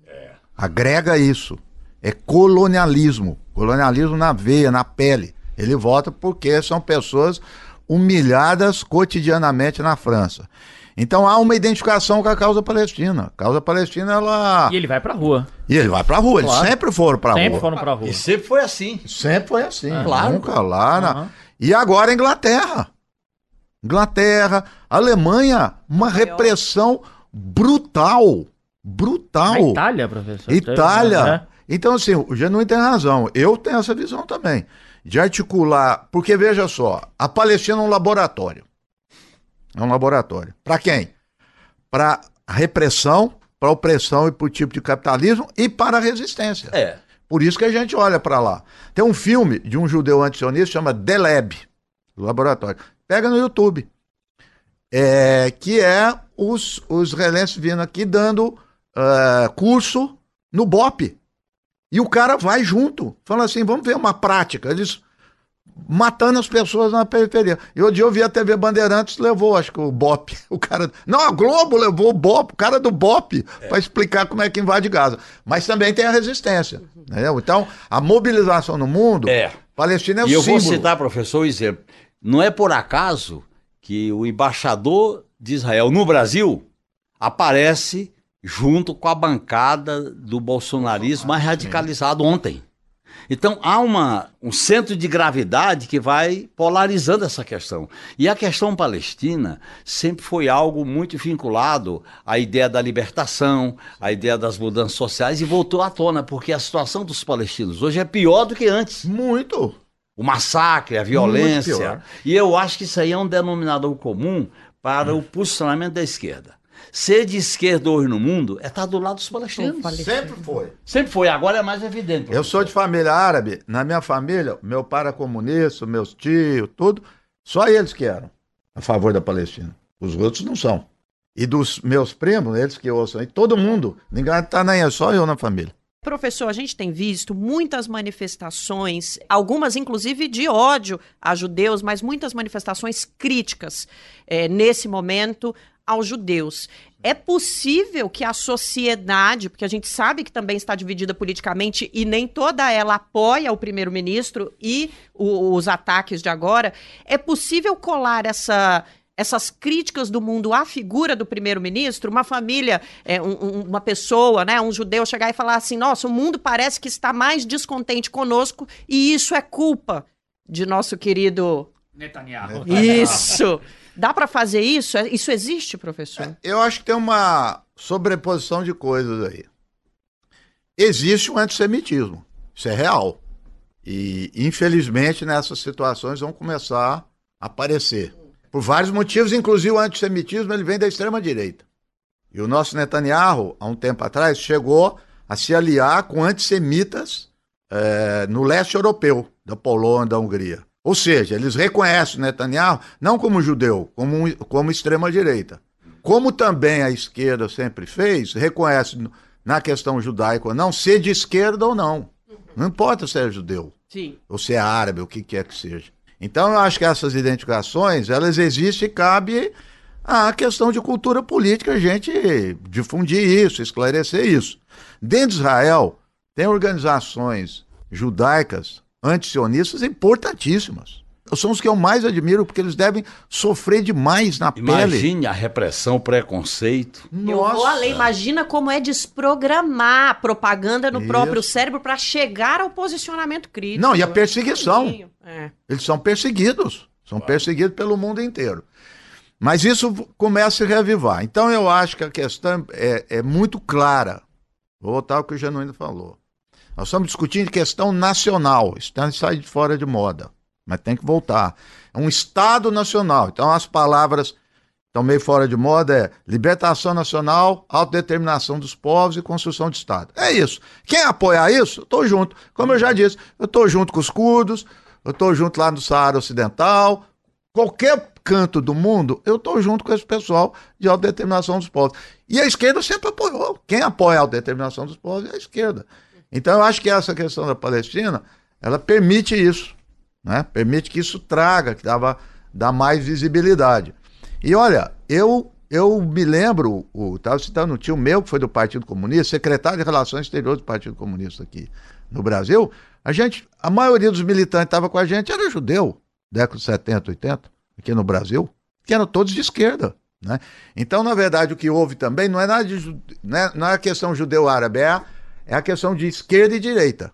Agrega isso. É colonialismo. Colonialismo na veia, na pele. Ele vota porque são pessoas humilhadas cotidianamente na França. Então há uma identificação com a causa palestina. A causa palestina, ela. E ele vai pra rua. E ele vai pra rua, eles Claro. sempre foram pra Sempre rua. foram pra rua. E sempre foi assim. Sempre foi assim. Claro. Nunca lá. na- Aham. E agora a Inglaterra. Inglaterra, Alemanha, uma repressão brutal. Brutal. A Itália, professor. Itália. É. Então, assim, o Genuíno tem razão. Eu tenho essa visão também. De articular. Porque, veja só, a Palestina é um laboratório. É um laboratório. Para quem? Para repressão, para opressão e para o tipo de capitalismo e para a resistência. É. Por isso que a gente olha para lá. Tem um filme de um judeu antisionista chama The Lab, do laboratório. Pega no YouTube. É, que é os, os israelenses vindo aqui dando é, curso no BOP. E o cara vai junto, fala assim: vamos ver uma prática. Eles matando as pessoas na periferia. E outro dia eu vi a TV Bandeirantes, levou, acho que o BOP, o cara. Não, a Globo levou o BOP, o cara do BOP, é. para explicar como é que invade Gaza. Mas também tem a resistência. Entendeu? Então, a mobilização no mundo, é. Palestina é o e eu símbolo. vou citar, professor, o exemplo. Não é por acaso que o embaixador de Israel no Brasil aparece junto com a bancada do bolsonarismo mais radicalizado ontem. Então há uma, um centro de gravidade que vai polarizando essa questão. E a questão palestina sempre foi algo muito vinculado à ideia da libertação, à ideia das mudanças sociais e voltou à tona, porque a situação dos palestinos hoje é pior do que antes. Muito. O massacre, a violência. E eu acho que isso aí é um denominador comum para hum. o posicionamento da esquerda. Ser de esquerda hoje no mundo é estar tá do lado dos palestinos. Sempre foi. Sempre foi, agora é mais evidente. Professor. Eu sou de família árabe. Na minha família, meu pai era comunista, meus tios, tudo. Só eles que eram a favor da Palestina. Os outros não são. E dos meus primos, eles que ouçam aí, todo mundo. Ninguém está nem, é só eu na família. Professor, a gente tem visto muitas manifestações, algumas inclusive de ódio a judeus, mas muitas manifestações críticas é, nesse momento aos judeus. É possível que a sociedade, porque a gente sabe que também está dividida politicamente e nem toda ela apoia o primeiro-ministro e o, os ataques de agora, é possível colar essa essas críticas do mundo à figura do primeiro-ministro, uma família, é, um, uma pessoa, né, um judeu chegar e falar assim: nossa, o mundo parece que está mais descontente conosco e isso é culpa de nosso querido Netanyahu. Isso. Dá para fazer isso? É, isso existe, professor? É, eu acho que tem uma sobreposição de coisas aí. Existe um antissemitismo. Isso é real. E, infelizmente, nessas situações vão começar a aparecer. Por vários motivos, inclusive o antissemitismo ele vem da extrema-direita. E o nosso Netanyahu, há um tempo atrás, chegou a se aliar com antissemitas é, no leste europeu, da Polônia, da Hungria. Ou seja, eles reconhecem Netanyahu não como judeu, como, como extrema-direita. Como também a esquerda sempre fez, reconhece na questão judaica não ser de esquerda ou não. Não importa se é judeu Sim. ou se é árabe, o que quer que seja. Então eu acho que essas identificações, elas existem e cabe a questão de cultura política a gente difundir isso, esclarecer isso. Dentro de Israel, tem organizações judaicas antisionistas importantíssimas. São os que eu mais admiro, porque eles devem sofrer demais na Imagine pele. Imagine a repressão, o preconceito. Eu vou além. Imagina como é desprogramar a propaganda no Isso. próprio cérebro para chegar ao posicionamento crítico. Não, e a perseguição. É. Eles são perseguidos. São claro. perseguidos pelo mundo inteiro. Mas isso começa a se reavivar. Então eu acho que a questão é, é muito clara. Vou voltar ao que o Genuíno falou. Nós estamos discutindo questão nacional, está sai de fora de moda, mas tem que voltar. É um Estado nacional. Então as palavras estão meio fora de moda é libertação nacional, autodeterminação dos povos e construção de Estado. É isso. Quem apoiar isso, eu estou junto. Como eu já disse, eu estou junto com os curdos, eu estou junto lá no Saara Ocidental, qualquer canto do mundo, eu estou junto com esse pessoal de autodeterminação dos povos. E a esquerda sempre apoiou. Quem apoia a autodeterminação dos povos é a esquerda. Então eu acho que essa questão da Palestina, ela permite isso, né? Permite que isso traga, que dava, dá mais visibilidade. E olha, eu eu me lembro, estava citando um tio meu que foi do Partido Comunista, secretário de Relações Exteriores do Partido Comunista aqui no Brasil. A gente, a maioria dos militantes que estava com a gente era judeu, década de 70, 80, aqui no Brasil, que eram todos de esquerda. Né? Então, na verdade, o que houve também não é nada de, não é, não é questão judeu-árabe, é a é a questão de esquerda e direita.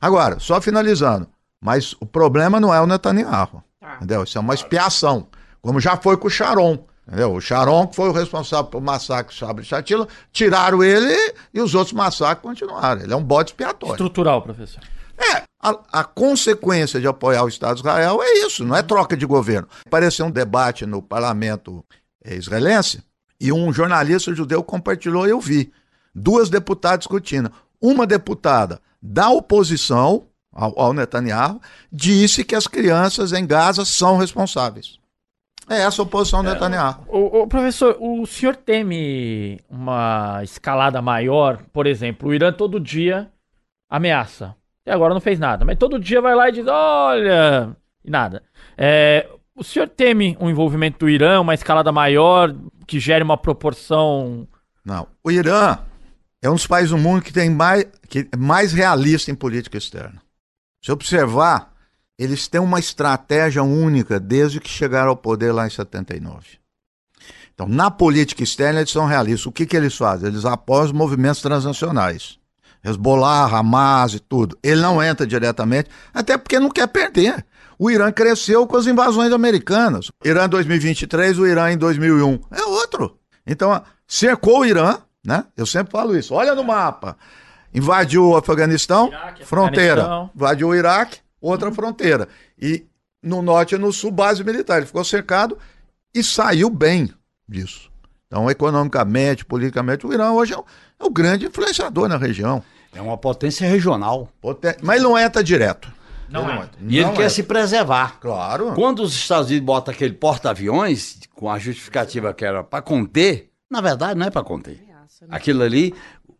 Agora, só finalizando, mas o problema não é o Netanyahu, tá. entendeu? Isso é uma expiação, como já foi com o Sharon. Entendeu? O Sharon, que foi o responsável pelo massacre de Sabre Chatila, tiraram ele e os outros massacres continuaram. Ele é um bode expiatório. Estrutural, professor. É, a, a, consequência de apoiar o Estado de Israel é isso, não é troca de governo. Apareceu um debate no parlamento eh, israelense e um jornalista judeu compartilhou e eu vi duas deputadas discutindo. Uma deputada da oposição ao, ao Netanyahu disse que as crianças em Gaza são responsáveis. É essa a oposição do é, Netanyahu. O, o, professor, o senhor teme uma escalada maior? Por exemplo, o Irã todo dia ameaça Até agora não fez nada. Mas todo dia vai lá e diz: olha. E nada. É, o senhor teme um envolvimento do Irã, uma escalada maior, que gere uma proporção. Não. O Irã é um dos países do mundo que tem mais, que é mais realista em política externa. Se observar, eles têm uma estratégia única desde que chegaram ao poder lá em 79. Então, na política externa, eles são realistas. O que, que eles fazem? Eles apoiam os movimentos transnacionais. Hezbollah, Hamas e tudo. Ele não entra diretamente, até porque não quer perder. O Irã cresceu com as invasões americanas. Irã em 2023, o Irã em 2001. É outro. Então, cercou o Irã, né? Eu sempre falo isso. Olha no mapa. Invadiu o Afeganistão, Iraque, fronteira. Afeganistão. Invadiu o Iraque, outra uhum. fronteira. E no norte e no sul, base militar. Ele ficou cercado e saiu bem disso. Então, economicamente, politicamente, o Irã hoje é o, é o grande influenciador na região. É uma potência regional. Poten... Mas ele não entra direto. Não ele é. Entra. E ele não quer se preservar. Claro. Quando os Estados Unidos botam aquele porta-aviões, com a justificativa que era para conter, na verdade não é para conter. Né? Aquilo ali,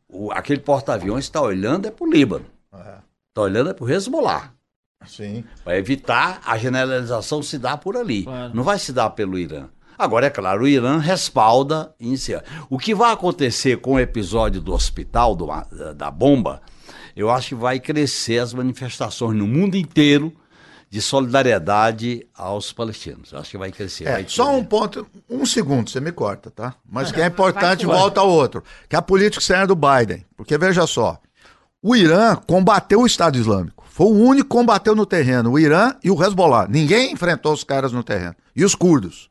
o, aquele porta-aviões está olhando é para o Líbano. Está é. olhando é para o Hezbollah. Sim. Para evitar a generalização se dar por ali. Claro. Não vai se dar pelo Irã. Agora, é claro, o Irã respalda iniciar. O que vai acontecer com o episódio do hospital, do, da bomba, eu acho que vai crescer as manifestações no mundo inteiro de solidariedade aos palestinos. Eu acho que vai crescer. É, vai só um ponto, um segundo, você me corta, tá? Mas que é importante, volta ao outro, que é a política externa do Biden. Porque veja só, o Irã combateu o Estado Islâmico. Foi o único que combateu no terreno, o Irã e o Hezbollah. Ninguém enfrentou os caras no terreno. E os curdos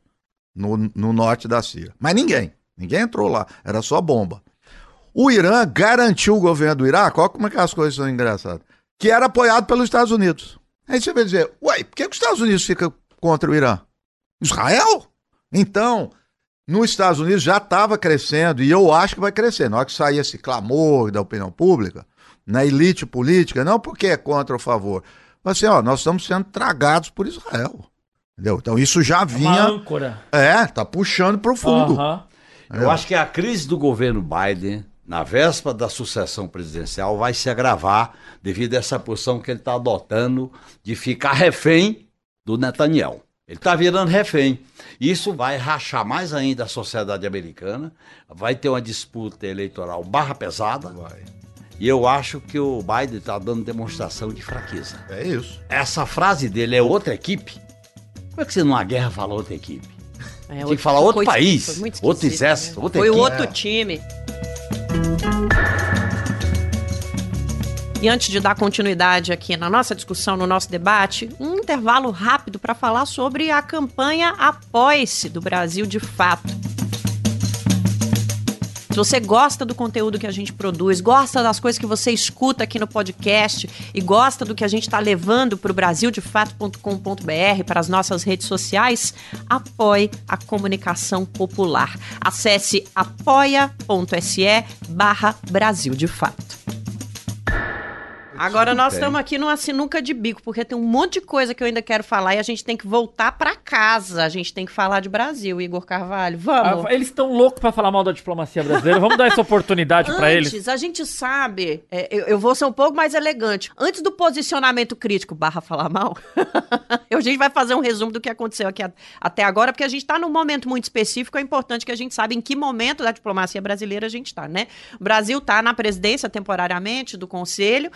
no, no norte da Síria. Mas ninguém. Ninguém entrou lá. Era só bomba. O Irã garantiu o governo do Iraque, olha como é que as coisas são engraçadas, que era apoiado pelos Estados Unidos. Aí você vai dizer, ué, por que, que os Estados Unidos fica contra o Irã? Israel? Então, nos Estados Unidos já estava crescendo, e eu acho que vai crescer. Na hora que sair esse clamor da opinião pública, na elite política, não porque é contra ou favor, mas assim, ó, nós estamos sendo tragados por Israel. Entendeu? Então isso já vinha. Uma âncora. É, tá puxando pro fundo. Uhum. Eu acho que a crise do governo Biden, na véspera da sucessão presidencial, vai se agravar devido a essa posição que ele está adotando de ficar refém do Netanyahu. Ele está virando refém. Isso vai rachar mais ainda a sociedade americana, vai ter uma disputa eleitoral barra pesada. Vai. E eu acho que o Biden está dando demonstração de fraqueza. É isso. Essa frase dele é outra equipe como é que você numa guerra fala outra equipe? É, Tinha que falar outro país, outro exército, né? outra Foi equipe. outro time. E antes de dar continuidade aqui na nossa discussão, no nosso debate, um intervalo rápido para falar sobre a campanha Apoie-se do Brasil de Fato. Você gosta do conteúdo que a gente produz, gosta das coisas que você escuta aqui no podcast e gosta do que a gente está levando para o brasildefato.com.br, para as nossas redes sociais, apoie a comunicação popular. Acesse apoia.se barra Brasil de Fato. Agora nós estamos aqui numa sinuca de bico, porque tem um monte de coisa que eu ainda quero falar e a gente tem que voltar para casa. A gente tem que falar de Brasil, Igor Carvalho. Vamos. Ah, eles estão loucos para falar mal da diplomacia brasileira. Vamos dar essa oportunidade para eles. Antes, a gente sabe, é, eu, eu, vou ser um pouco mais elegante. Antes do posicionamento crítico barra falar mal, a gente vai fazer um resumo do que aconteceu aqui até agora, porque a gente está num momento muito específico. É importante que a gente saiba em que momento da diplomacia brasileira a gente está, né? O Brasil está na presidência temporariamente do Conselho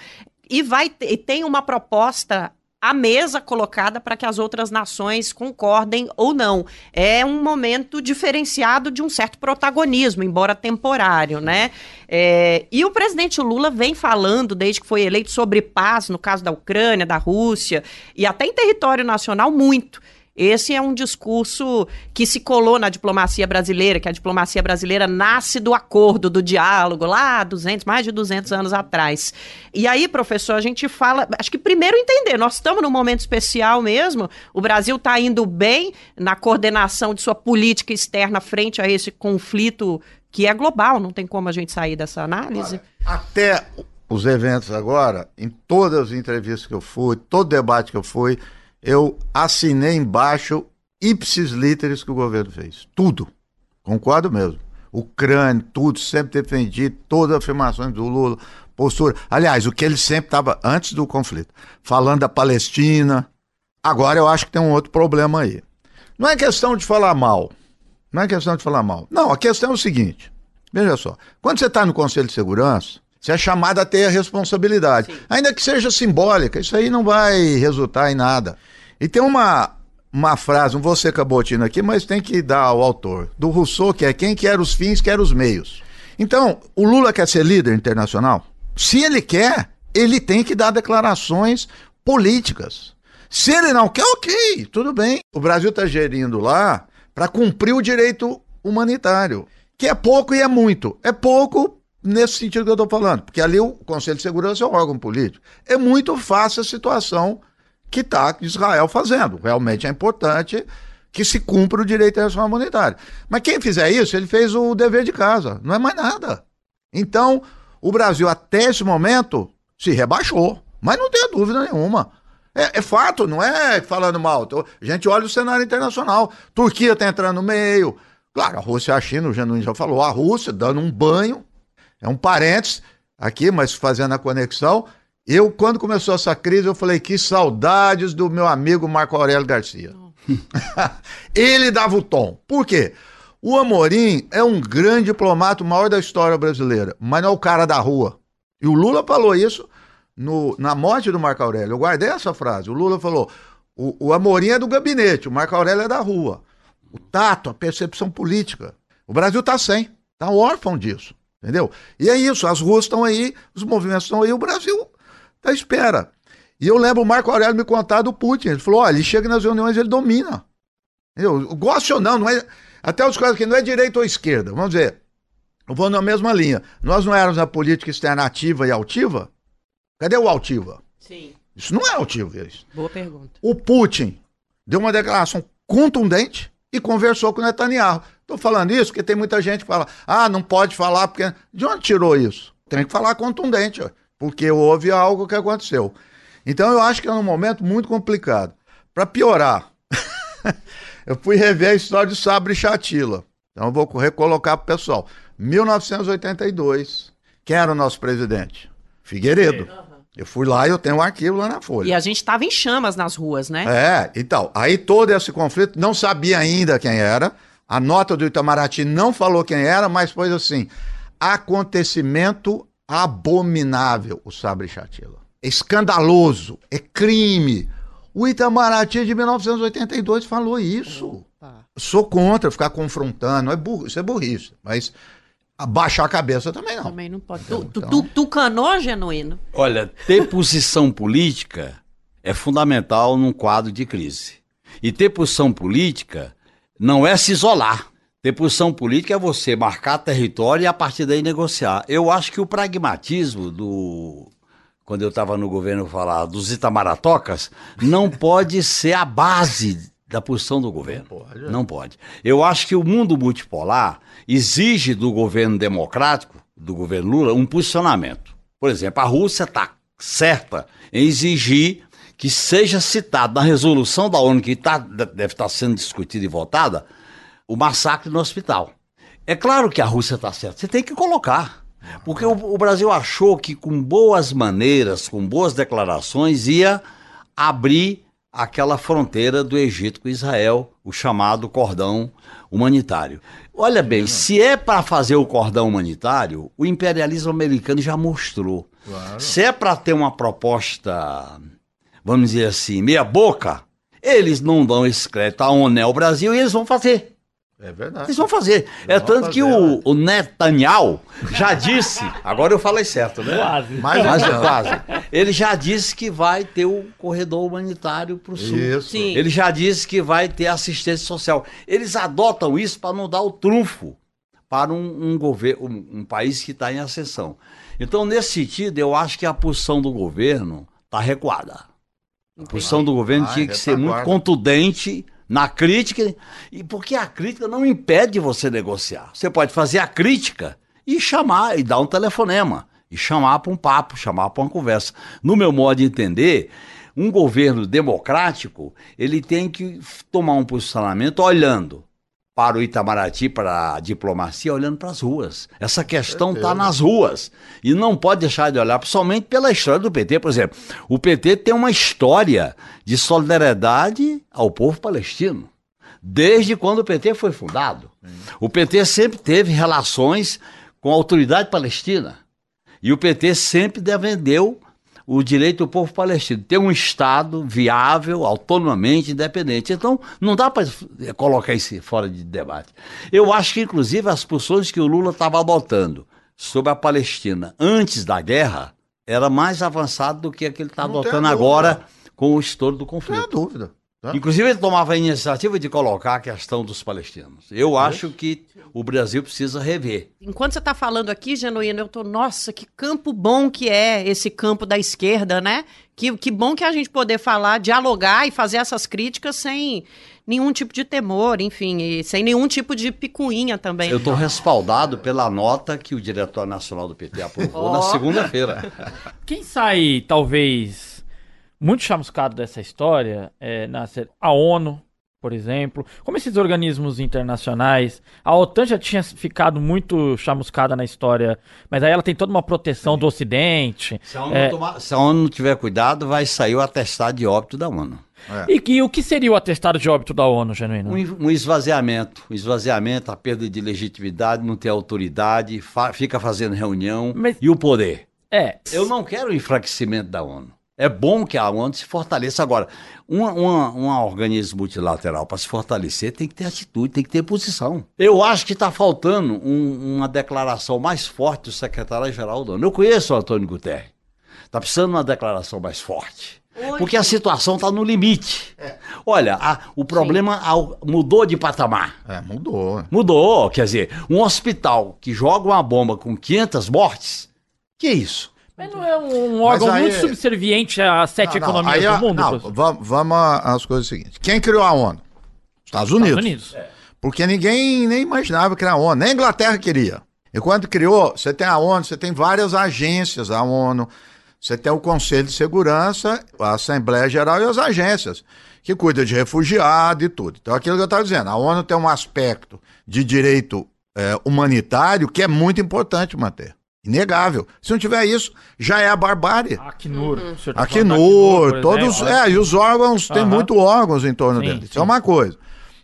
e vai e tem uma proposta à mesa colocada para que as outras nações concordem ou não. É um momento diferenciado de um certo protagonismo, embora temporário, né? É, e o presidente Lula vem falando, desde que foi eleito, sobre paz, no caso da Ucrânia, da Rússia, e até em território nacional, muito. Esse é um discurso que se colou na diplomacia brasileira, que a diplomacia brasileira nasce do acordo, do diálogo, lá 200, mais de 200 anos atrás. E aí, professor, a gente fala, acho que primeiro entender, nós estamos num momento especial mesmo, o Brasil está indo bem na coordenação de sua política externa frente a esse conflito que é global, não tem como a gente sair dessa análise. Até os eventos agora, em todas as entrevistas que eu fui, todo debate que eu fui, eu assinei embaixo ipsis literis que o governo fez. Tudo. Concordo mesmo. Ucrânia, tudo, sempre defendi todas as afirmações do Lula, postura. Aliás, o que ele sempre estava, antes do conflito, falando da Palestina. Agora eu acho que tem um outro problema aí. Não é questão de falar mal. Não é questão de falar mal. Não, a questão é o seguinte: veja só. Quando você está no Conselho de Segurança, você é chamado a ter a responsabilidade. Sim. Ainda que seja simbólica, isso aí não vai resultar em nada. E tem uma, uma frase, não vou ser cabotino aqui, mas tem que dar ao autor, do Rousseau, que é quem quer os fins, quer os meios. Então, o Lula quer ser líder internacional? Se ele quer, ele tem que dar declarações políticas. Se ele não quer, ok, tudo bem. O Brasil está gerindo lá para cumprir o direito humanitário, que é pouco e é muito. É pouco nesse sentido que eu estou falando, porque ali o Conselho de Segurança é um órgão político. É muito fácil a situação que está Israel fazendo. Realmente é importante que se cumpra o direito internacional humanitário. Mas quem fizer isso, ele fez o dever de casa, não é mais nada. Então, o Brasil, até esse momento, se rebaixou, mas não tenha dúvida nenhuma. É, é, fato, não é falando mal. A gente olha o cenário internacional. Turquia está entrando no meio. Claro, a Rússia e a China, o Genuíno já falou, a Rússia dando um banho. É um parênteses aqui, mas fazendo a conexão. Eu, quando começou essa crise, eu falei que saudades do meu amigo Marco Aurélio Garcia. Ele dava o tom. Por quê? O Amorim é um grande diplomata, o maior da história brasileira, mas não é o cara da rua. E o Lula falou isso no, na morte do Marco Aurélio. Eu guardei essa frase. O Lula falou: o, o Amorim é do gabinete, o Marco Aurélio é da rua. O tato, a percepção política. O Brasil está sem, está órfão disso. Entendeu? E é isso, as ruas estão aí, os movimentos estão aí, o Brasil à espera. E eu lembro o Marco Aurélio me contar do Putin. Ele falou: olha, ele chega nas reuniões ele domina. Entendeu? Goste ou não, não é. Até os caras que não é direita ou esquerda. Vamos dizer, eu vou na mesma linha. Nós não éramos na política externa ativa e altiva? Cadê o altiva? Sim. Isso não é altiva. Isso. Boa pergunta. O Putin deu uma declaração contundente e conversou com o Netanyahu. Estou falando isso porque tem muita gente que fala, ah, não pode falar porque. De onde tirou isso? Tem que falar contundente, porque houve algo que aconteceu. Então eu acho que é um momento muito complicado. Para piorar, eu fui rever a história de Sabre Chatila. Então eu vou recolocar para o pessoal. 1982, quem era o nosso presidente? Figueiredo. Eu fui lá e eu tenho um arquivo lá na Folha. E a gente estava em chamas nas ruas, né? É, então. Aí todo esse conflito, não sabia ainda quem era. A nota do Itamaraty não falou quem era, mas foi assim: acontecimento abominável o Sabre Chatila. É escandaloso, é crime. O Itamaraty de 1982 falou isso. Opa. Sou contra ficar confrontando, é burro, isso é burrice, mas abaixar a cabeça também não. Também não pode. Então, tu, tu, tu genuíno? Olha, ter posição política é fundamental num quadro de crise. E ter posição política não é se isolar. Ter posição política é você marcar território e a partir daí negociar. Eu acho que o pragmatismo do quando eu estava no governo falar dos Itamaratocas, não pode ser a base da posição do governo. Não pode. Não pode. Eu acho que o mundo multipolar exige do governo democrático, do governo Lula, um posicionamento. Por exemplo, a Rússia está certa em exigir que seja citado na resolução da ONU, que tá, deve estar sendo discutida e votada, o massacre no hospital. É claro que a Rússia está certa, você tem que colocar. Porque o, o, Brasil achou que com boas maneiras, com boas declarações, ia abrir aquela fronteira do Egito com Israel, o chamado cordão humanitário. Olha bem, se é para fazer o cordão humanitário, o imperialismo americano já mostrou. Claro. Se é para ter uma proposta, vamos dizer assim, meia boca, eles não dão esse crédito à ONU ao Brasil e eles vão fazer. É verdade. Eles vão fazer. Eles é tanto fazer, que o, o Netanyahu já disse, agora eu falei certo, né? Quase. Mais, mais quase. Ele já disse que vai ter o corredor humanitário para o sul. Isso. Sim. Ele já disse que vai ter assistência social. Eles adotam isso para não dar o trunfo para um, um governo, um, um país que está em ascensão. Então, nesse sentido, eu acho que a posição do governo está recuada. A posição do governo ah, tinha que ser muito contundente na crítica, e porque a crítica não impede você negociar. Você pode fazer a crítica e chamar, e dar um telefonema, e chamar para um papo, chamar para uma conversa. No meu modo de entender, um governo democrático, ele tem que tomar um posicionamento olhando para o Itamaraty, para a diplomacia, olhando para as ruas. Essa questão está nas ruas. E não pode deixar de olhar, principalmente pela história do PT. Por exemplo, o PT tem uma história de solidariedade ao povo palestino. Desde quando o PT foi fundado. O PT sempre teve relações com a autoridade palestina. E o PT sempre defendeu o direito do povo palestino ter um Estado viável, autonomamente independente. Então, não dá para colocar isso fora de debate. Eu acho que, inclusive, as posições que o Lula estava adotando sobre a Palestina antes da guerra era mais avançado do que a que ele está adotando agora com o estouro do conflito. Não tem dúvida. Tá? Inclusive, ele tomava a iniciativa de colocar a questão dos palestinos. Eu acho que o Brasil precisa rever. Enquanto você está falando aqui, Genuíno, eu tô, nossa, que campo bom que é esse campo da esquerda, né? Que, que bom que a gente poder falar, dialogar e fazer essas críticas sem nenhum tipo de temor, enfim, e sem nenhum tipo de picuinha também. Eu estou respaldado pela nota que o diretor nacional do PT aprovou oh. na segunda-feira. Quem sai, talvez muito chamuscado dessa história é na, a ONU, por exemplo, como esses organismos internacionais. A OTAN já tinha ficado muito chamuscada na história, mas aí ela tem toda uma proteção Sim. do Ocidente. Se a, é... tomar, se a, ONU não tiver cuidado, vai sair o atestado de óbito da ONU. É. E, e, o que seria o atestado de óbito da ONU, Genuíno? Um, um esvaziamento. Um esvaziamento, a perda de legitimidade, não ter autoridade, fa fica fazendo reunião. Mas... E o poder. É. Eu não quero o enfraquecimento da ONU. É bom que a ONU se fortaleça. Agora, um, um, um organismo multilateral para se fortalecer tem que ter atitude, tem que ter posição. Eu acho que está faltando um, uma declaração mais forte do secretário-geral da ONU. Eu conheço o Antônio Guterres. Está precisando de uma declaração mais forte. Porque a situação está no limite. É. Olha, a, o problema mudou de patamar. É, mudou. Mudou. Quer dizer, um hospital que joga uma bomba com 500 mortes, que isso? Mas não é um órgão aí, muito subserviente às sete não, não, economias aí, do mundo? Não, vamos às coisas seguintes. Quem criou a ONU? Estados Unidos. Estados Unidos. É. Porque ninguém nem imaginava criar a ONU, nem a Inglaterra queria. E quando criou, você tem a ONU, você tem várias agências da ONU, você tem o Conselho de Segurança, a Assembleia Geral e as agências, que cuidam de refugiado e tudo. Então, aquilo que eu estava dizendo, a ONU tem um aspecto de direito é, humanitário que é muito importante manter. Inegável. Se não tiver isso, já é a barbárie. Acnur. Uhum. Acnur, todos. É, e os órgãos, uhum. tem muito órgãos em torno sim, dele. Isso é uma coisa.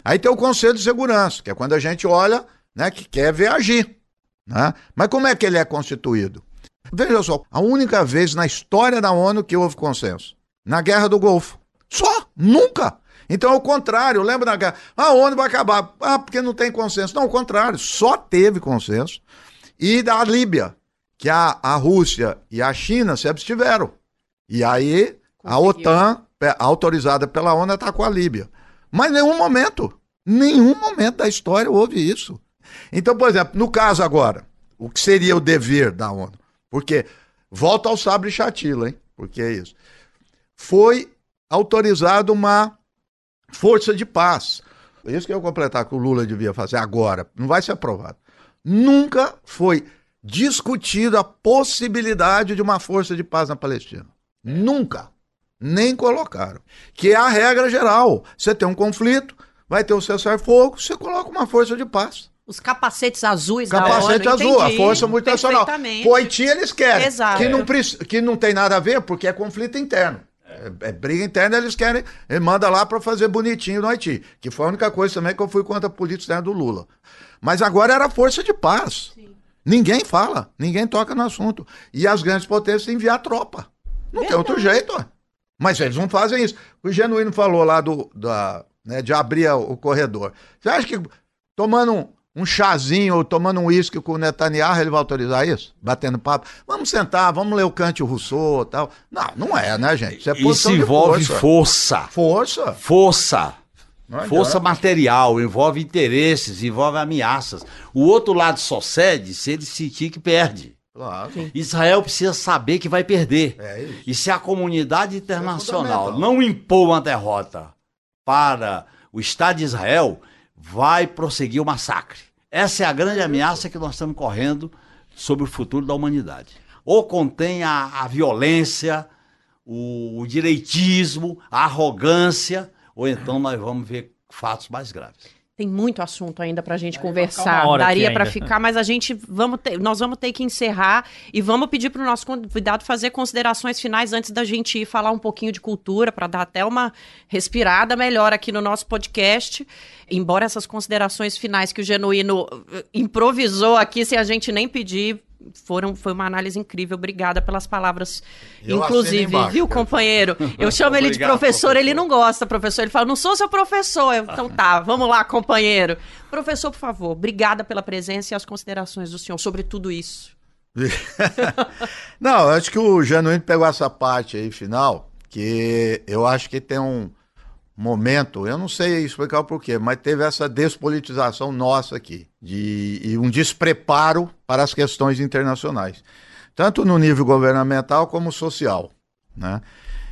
Aí tem o Conselho de Segurança, que é quando a gente olha, né, que quer ver agir. Né? Mas como é que ele é constituído? Veja só, a única vez na história da ONU que houve consenso. Na Guerra do Golfo. Só! Nunca! Então é o contrário, lembra da guerra? Ah, a ONU vai acabar. Ah, porque não tem consenso. Não, o contrário, só teve consenso. E da Líbia, que a, a Rússia e a China se abstiveram. E aí a OTAN, autorizada pela ONU, atacou a Líbia. Mas em nenhum momento, nenhum momento da história houve isso. Então, por exemplo, no caso agora, o que seria o dever da ONU? Porque, volta ao sabre chatila, hein? Porque é isso. Foi autorizada uma força de paz. É isso que eu completar que o Lula devia fazer agora. Não vai ser aprovado. Nunca foi discutido a possibilidade de uma força de paz na Palestina. Nunca. Nem colocaram. Que é a regra geral. Você tem um conflito, vai ter o cessar-fogo, você coloca uma força de paz. Os capacetes azuis Capacete da ONU, azul, entendi, a Força Multinacional. O Haiti eles querem. Exato. Que não, que não tem nada a ver, porque é conflito interno. É, é briga interna, eles querem. Ele manda lá para fazer bonitinho no Haiti. Que foi a única coisa também que eu fui contra a política externa do Lula. Mas agora era força de paz. Sim. Ninguém fala, ninguém toca no assunto. E as grandes potências enviar tropa. Não Verdade. tem outro jeito, ó. Mas eles não fazem isso. O Genuíno falou lá do, da, né, de abrir o corredor. Você acha que tomando um, um chazinho ou tomando um uísque com o Netanyahu, ele vai autorizar isso? Batendo papo? Vamos sentar, vamos ler o Kant e o Rousseau e tal. Não, não é, né, gente? Isso, é isso envolve força. Força. Força. força. Força material, envolve interesses, envolve ameaças. O outro lado só cede se ele sentir que perde. Claro. Israel precisa saber que vai perder. É e se a comunidade é internacional é não impor uma derrota para o Estado de Israel, vai prosseguir o massacre. Essa é a grande ameaça que nós estamos correndo sobre o futuro da humanidade. Ou contém a, a violência, o, o direitismo, a arrogância ou então nós vamos ver fatos mais graves. tem muito assunto ainda para a gente conversar. Daria para ficar, mas a gente vamos ter, nós vamos ter que encerrar e vamos pedir para o nosso convidado fazer considerações finais antes da gente ir falar um pouquinho de cultura para dar até uma respirada melhor aqui no nosso podcast. Embora essas considerações finais que o Genuíno eh, improvisou aqui sem a gente nem pedir, foram, foi uma análise incrível. Obrigada pelas palavras. Eu Inclusive, viu, companheiro? Eu chamo ele de professor, professor, ele não gosta, professor. Ele fala, não sou seu professor. Eu, então tá, vamos lá, companheiro. Professor, por favor, obrigada pela presença e as considerações do senhor sobre tudo isso. não, acho que o Januíno pegou essa parte aí final, que eu acho que tem um momento, eu não sei explicar o porquê, mas teve essa despolitização nossa aqui, de, e um despreparo para as questões internacionais, tanto no nível governamental como social. Né?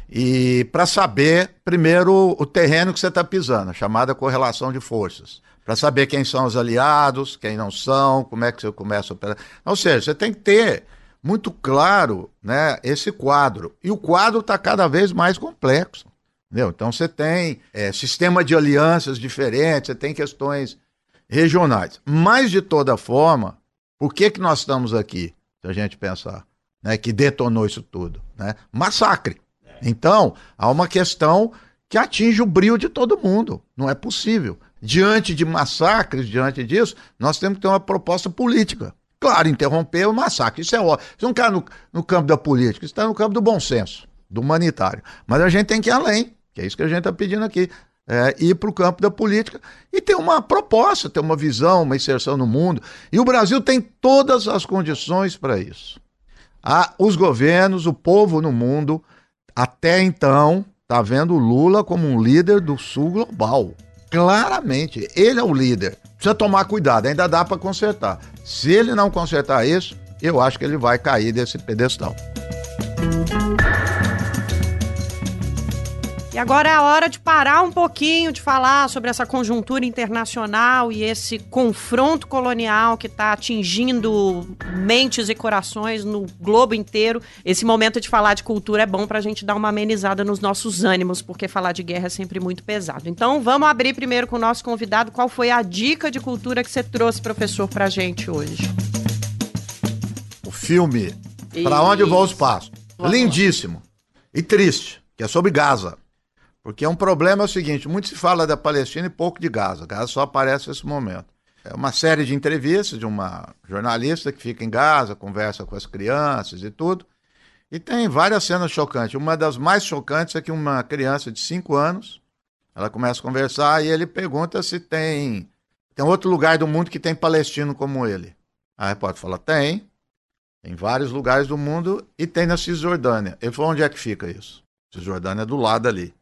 E para saber, primeiro, o terreno que você está pisando, chamada correlação de forças. Para saber quem são os aliados, quem não são, como é que você começa a operar. Ou seja, você tem que ter muito claro né, esse quadro. E o quadro está cada vez mais complexo. Entendeu? Então você tem é, sistema de alianças diferentes, você tem questões regionais. Mas, de toda forma, por que, que nós estamos aqui, se a gente pensar, né, que detonou isso tudo? Né? Massacre. Então, há uma questão que atinge o brilho de todo mundo. Não é possível. Diante de massacres, diante disso, nós temos que ter uma proposta política. Claro, interromper o massacre. Isso é óbvio. Isso não está no, no campo da política, isso está no campo do bom senso, do humanitário. Mas a gente tem que ir além que é isso que a gente está pedindo aqui. É, ir para o campo da política e ter uma proposta, ter uma visão, uma inserção no mundo. E o Brasil tem todas as condições para isso. Há os governos, o povo no mundo, até então, está vendo o Lula como um líder do sul global. Claramente, ele é o líder. Precisa tomar cuidado, ainda dá para consertar. Se ele não consertar isso, eu acho que ele vai cair desse pedestal. E agora é a hora de parar um pouquinho de falar sobre essa conjuntura internacional e esse confronto colonial que está atingindo mentes e corações no globo inteiro. Esse momento de falar de cultura é bom para a gente dar uma amenizada nos nossos ânimos, porque falar de guerra é sempre muito pesado. Então vamos abrir primeiro com o nosso convidado. Qual foi a dica de cultura que você trouxe, professor, para a gente hoje? O filme Para Onde Vão os Passos. Lindíssimo e triste, que é sobre Gaza. Porque é um problema é o seguinte: muito se fala da Palestina e pouco de Gaza. Gaza só aparece nesse momento. É uma série de entrevistas de uma jornalista que fica em Gaza, conversa com as crianças e tudo. E tem várias cenas chocantes. Uma das mais chocantes é que uma criança de 5 anos, ela começa a conversar e ele pergunta se tem tem outro lugar do mundo que tem palestino como ele. A repórter fala: tem. Tem vários lugares do mundo e tem na Cisjordânia. Ele falou: onde é que fica isso? Cisjordânia é do lado ali.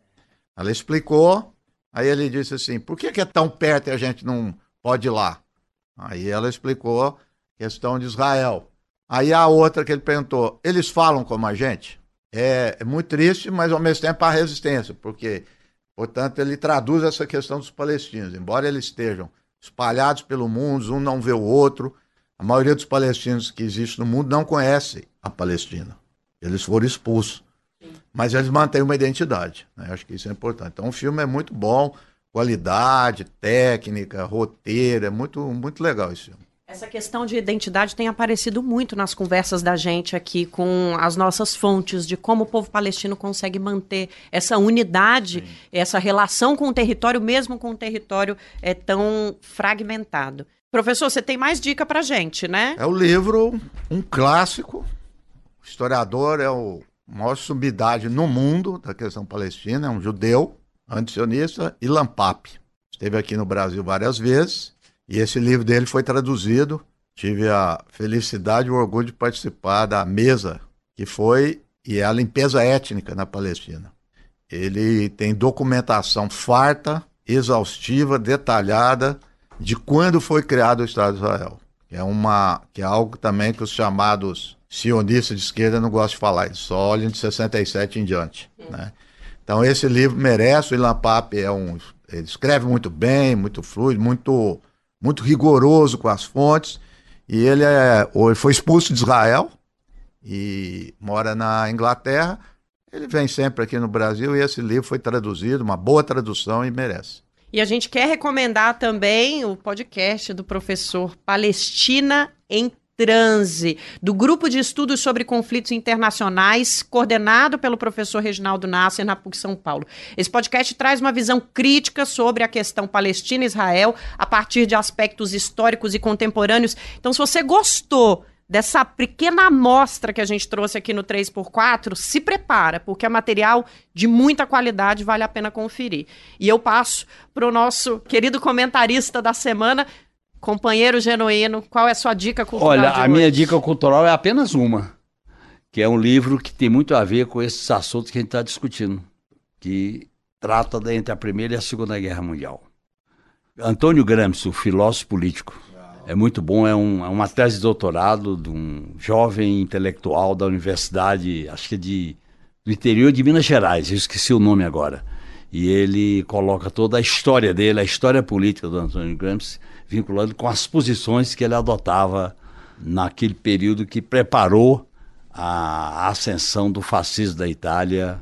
Ela explicou, aí ele disse assim: por que, que é tão perto e a gente não pode ir lá? Aí ela explicou a questão de Israel. Aí a outra que ele perguntou: eles falam como a gente? É, é muito triste, mas ao mesmo tempo há resistência, porque, portanto, ele traduz essa questão dos palestinos. Embora eles estejam espalhados pelo mundo, um não vê o outro, a maioria dos palestinos que existe no mundo não conhece a Palestina. Eles foram expulsos mas eles mantêm uma identidade. Né? Acho que isso é importante. Então o filme é muito bom, qualidade, técnica, roteiro, é muito, muito legal esse filme. Essa questão de identidade tem aparecido muito nas conversas da gente aqui com as nossas fontes de como o povo palestino consegue manter essa unidade, Sim. essa relação com o território, mesmo com o território é tão fragmentado. Professor, você tem mais dica pra gente, né? É o livro, um clássico. O historiador é o maior sumidade no mundo da questão palestina, é um judeu, antisionista, Ilan Pape. Esteve aqui no Brasil várias vezes e esse livro dele foi traduzido. Tive a felicidade e o orgulho de participar da mesa que foi e é a limpeza étnica na Palestina. Ele tem documentação farta, exaustiva, detalhada de quando foi criado o Estado de Israel. Que é, uma, que é algo também que os chamados sionista de esquerda não gosta de falar, eles só olham de 67 em diante. Né? Então esse livro merece, o Ilan Pape é um, ele escreve muito bem, muito fluido, muito, muito rigoroso com as fontes, e ele é, foi expulso de Israel e mora na Inglaterra, ele vem sempre aqui no Brasil e esse livro foi traduzido, uma boa tradução e merece. E a gente quer recomendar também o podcast do professor Palestina em Transe, do Grupo de Estudos sobre Conflitos Internacionais, coordenado pelo professor Reginaldo Nasser na PUC São Paulo. Esse podcast traz uma visão crítica sobre a questão Palestina-Israel a partir de aspectos históricos e contemporâneos. Então, se você gostou dessa pequena amostra que a gente trouxe aqui no 3x4, se prepara, porque é material de muita qualidade, vale a pena conferir. E eu passo para o nosso querido comentarista da semana, companheiro genuíno, qual é a sua dica cultural? Olha, a hoje? minha dica cultural é apenas uma, que é um livro que tem muito a ver com esses assuntos que a gente está discutindo, que trata entre a Primeira e a Segunda Guerra Mundial. Antônio Gramsci, o filósofo político, é muito bom, é, um, é, uma tese de doutorado de um jovem intelectual da universidade, acho que é de, do interior de Minas Gerais, eu esqueci o nome agora. E ele coloca toda a história dele, a história política do Antônio Gramsci, vinculando com as posições que ele adotava naquele período que preparou a ascensão do fascismo da Itália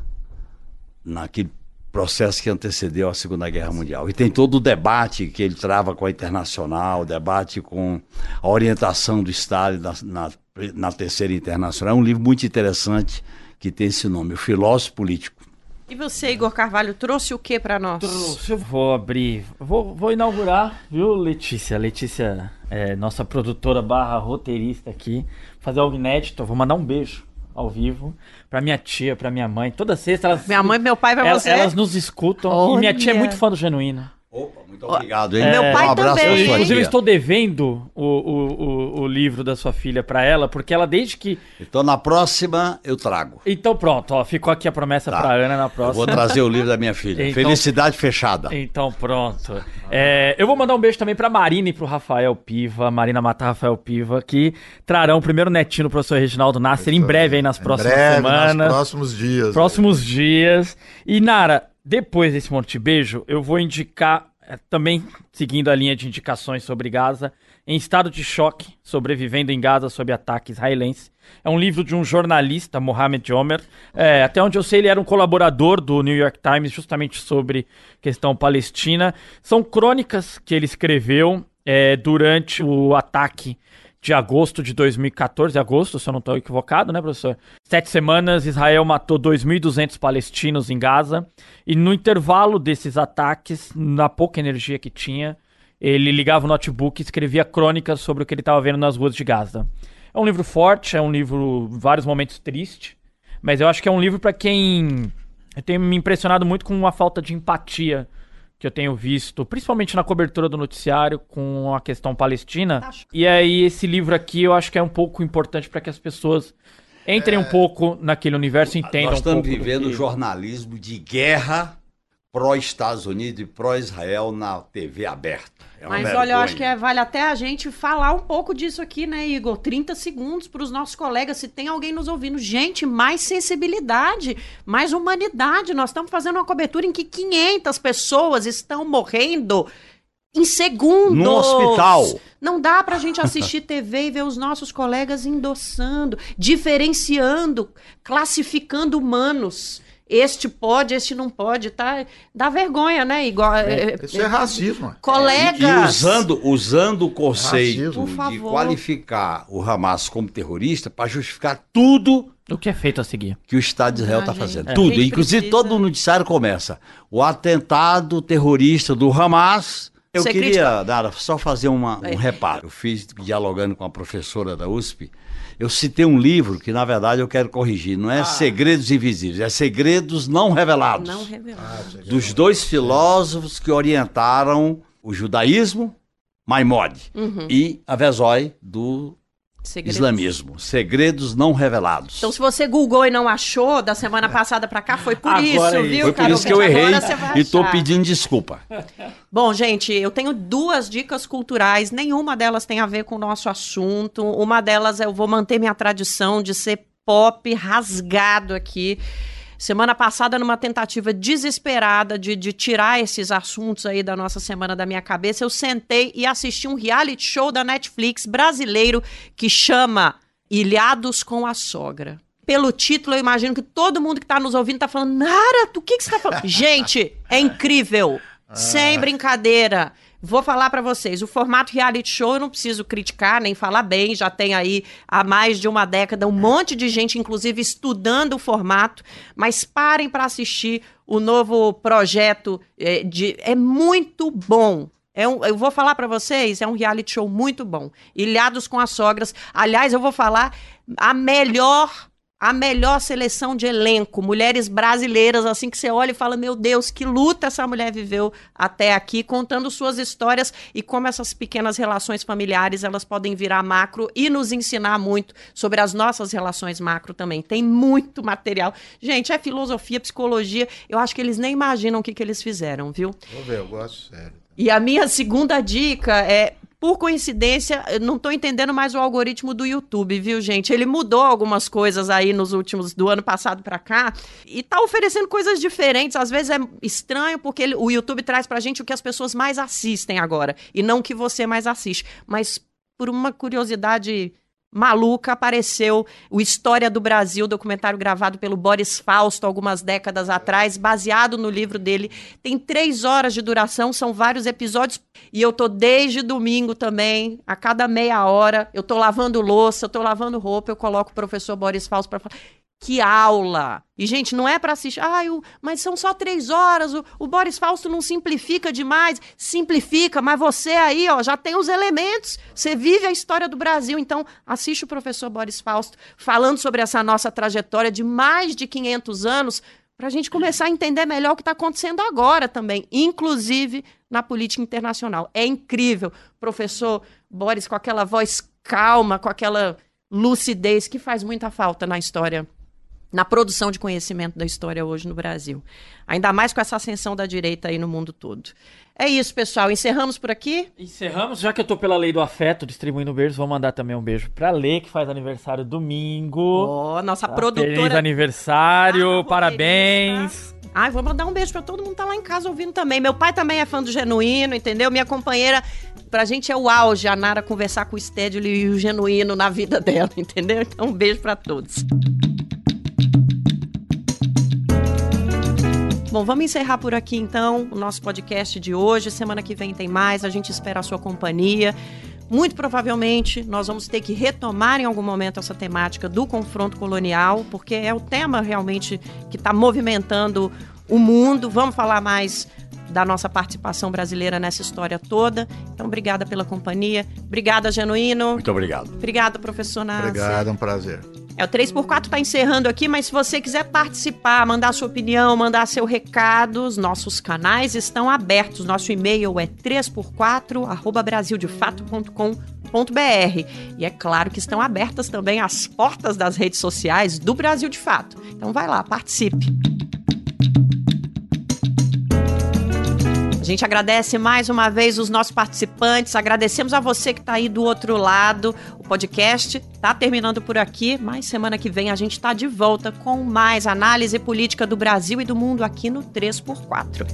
naquele processo que antecedeu a Segunda Guerra Mundial. E tem todo o debate que ele trava com a internacional, o debate com a orientação do Estado na, na, na Terceira Internacional. É um livro muito interessante que tem esse nome, O Filósofo Político. E você, Igor Carvalho, trouxe o que para nós? Trouxe, eu vou abrir, vou, vou inaugurar, viu, Letícia? Letícia é nossa produtora barra roteirista aqui, fazer algo inédito, vou mandar um beijo ao vivo pra minha tia, pra minha mãe. Toda sexta elas. Minha mãe e meu pai vai elas, você. Elas nos escutam. Olha. E minha tia é muito fã do Genuíno. Opa, muito obrigado, hein? É, meu pai um abraço também. Inclusive, eu estou devendo o, o, o, o, livro da sua filha para ela, porque ela desde que. Então, na próxima, eu trago. Então, pronto, ó, ficou aqui a promessa tá. para Ana na próxima. Eu vou trazer o livro da minha filha. Então, Felicidade fechada. Então, pronto. É, eu vou mandar um beijo também para Marina e para o Rafael Piva, Marina Mata Rafael Piva, que trarão o primeiro netinho do professor Reginaldo Nasser em breve aí nas próximas breve, semanas. Nos próximos dias. Próximos aí. dias. E, Nara, depois desse monte de beijo, eu vou indicar é, também seguindo a linha de indicações sobre Gaza, em estado de choque, sobrevivendo em Gaza sob ataque israelense. É um livro de um jornalista, Mohamed Omer. É, até onde eu sei, ele era um colaborador do New York Times, justamente sobre questão palestina. São crônicas que ele escreveu é, durante o ataque de agosto de 2014, agosto, se eu não estou equivocado, né, professor? Sete semanas, Israel matou 2.200 palestinos em Gaza. E no intervalo desses ataques, na pouca energia que tinha, ele ligava o notebook e escrevia crônicas sobre o que ele estava vendo nas ruas de Gaza. É um livro forte, é um livro, vários momentos triste, mas eu acho que é um livro para quem. Eu tenho me impressionado muito com a falta de empatia que eu tenho visto, principalmente na cobertura do noticiário com a questão palestina. Acho. E aí esse livro aqui eu acho que é um pouco importante para que as pessoas entrem é... um pouco naquele universo e entendam Nós estamos um vivendo que... jornalismo de guerra pró-Estados Unidos e pró-Israel na TV aberta. É Mas vergonha. olha, eu acho que é, vale até a gente falar um pouco disso aqui, né, Igor? 30 segundos para os nossos colegas, se tem alguém nos ouvindo. Gente, mais sensibilidade, mais humanidade. Nós estamos fazendo uma cobertura em que 500 pessoas estão morrendo em segundos. No hospital. Não dá para a gente assistir TV e ver os nossos colegas endossando, diferenciando, classificando humanos este pode, este não pode, tá? Dá vergonha, né? Igual. É, isso é racismo. Colegas. E, e usando, usando o conceito é de qualificar o Hamas como terrorista para justificar tudo. O que é feito a seguir? Que o Estado de Israel está fazendo. É. Tudo. Inclusive, precisa... todo o noticiário começa. O atentado terrorista do Hamas. Eu Você queria, Dara, só fazer uma, um reparo. Eu fiz dialogando com a professora da USP eu citei um livro que, na verdade, eu quero corrigir. Não é ah. Segredos Invisíveis, é Segredos Não Revelados. Não revelados. Ah, dos dois filósofos que orientaram o judaísmo, Maimode, uhum. e Avezói, do Segredos. Islamismo, segredos não revelados. Então, se você googou e não achou, da semana passada para cá, foi por Agora isso, é viu, Foi por isso que eu errei e tô pedindo desculpa. Bom, gente, eu tenho duas dicas culturais, nenhuma delas tem a ver com o nosso assunto. Uma delas eu vou manter minha tradição de ser pop rasgado aqui. Semana passada, numa tentativa desesperada de, de tirar esses assuntos aí da nossa semana da minha cabeça, eu sentei e assisti um reality show da Netflix brasileiro que chama Ilhados com a Sogra. Pelo título, eu imagino que todo mundo que está nos ouvindo está falando, Nara, do que, que você está falando? Gente, é incrível. Sem brincadeira. Vou falar pra vocês, o formato reality show eu não preciso criticar nem falar bem, já tem aí há mais de uma década um monte de gente, inclusive, estudando o formato, mas parem pra assistir o novo projeto é, de é muito bom. É um, eu vou falar pra vocês, é um reality show muito bom. Ilhados com as sogras. Aliás, eu vou falar a melhor a melhor seleção de elenco, mulheres brasileiras, assim que você olha e fala: Meu Deus, que luta essa mulher viveu até aqui, contando suas histórias e como essas pequenas relações familiares elas podem virar macro e nos ensinar muito sobre as nossas relações macro também. Tem muito material. Gente, é filosofia, psicologia. Eu acho que eles nem imaginam o que, que eles fizeram, viu? Vou ver, eu gosto sério. E a minha segunda dica é por coincidência, eu não tô entendendo mais o algoritmo do YouTube, viu, gente? Ele mudou algumas coisas aí nos últimos do ano passado para cá e tá oferecendo coisas diferentes. Às vezes é estranho porque ele, o YouTube traz pra gente o que as pessoas mais assistem agora e não o que você mais assiste. Mas por uma curiosidade maluca apareceu o História do Brasil, documentário gravado pelo Boris Fausto algumas décadas atrás, baseado no livro dele. Tem três horas de duração, são vários episódios e eu tô desde domingo também, a cada meia hora, eu tô lavando louça, eu tô lavando roupa, eu coloco o professor Boris Fausto para falar. Que aula! E, gente, não é para assistir. Ai, mas são só três horas. O, o, Boris Fausto não simplifica demais. Simplifica, mas você aí, ó, já tem os elementos. Você vive a história do Brasil. Então, assiste o professor Boris Fausto falando sobre essa nossa trajetória de mais de 500 anos, para a gente começar a entender melhor o que está acontecendo agora também, inclusive na política internacional. É incrível. Professor Boris, com aquela voz calma, com aquela lucidez que faz muita falta na história na produção de conhecimento da história hoje no Brasil. Ainda mais com essa ascensão da direita aí no mundo todo. É isso, pessoal. Encerramos por aqui? Encerramos. Já que eu tô pela lei do afeto, distribuindo beijos, vou mandar também um beijo pra Lê, que faz aniversário domingo. Ó, oh, nossa Tá, produtora. Feliz aniversário, Ah, parabéns. Ai, vou mandar um beijo pra todo mundo que tá lá em casa ouvindo também. Meu pai também é fã do Genuíno, entendeu? Minha companheira, pra gente é o auge, a Nara conversar com o Stédio e o Genuíno na vida dela, entendeu? Então, um beijo pra todos. Bom, vamos encerrar por aqui então o nosso podcast de hoje. Semana que vem tem mais, a gente espera a sua companhia. Muito provavelmente nós vamos ter que retomar em algum momento essa temática do confronto colonial, porque é o tema realmente que está movimentando o mundo. Vamos falar mais da nossa participação brasileira nessa história toda. Então, obrigada pela companhia. Obrigada, Genuíno. Muito obrigado. Obrigada, professor Nasser. Obrigado, é um prazer. É, o 3x4 está encerrando aqui, mas se você quiser participar, mandar sua opinião, mandar seu recado, os nossos canais estão abertos. Nosso e-mail é 3x4, arroba brasildefato.com.br. E é claro que estão abertas também as portas das redes sociais do Brasil de Fato. Então vai lá, participe. A gente agradece mais uma vez os nossos participantes, agradecemos a você que está aí do outro lado. O podcast está terminando por aqui, mas semana que vem a gente está de volta com mais análise política do Brasil e do mundo aqui no 3x4.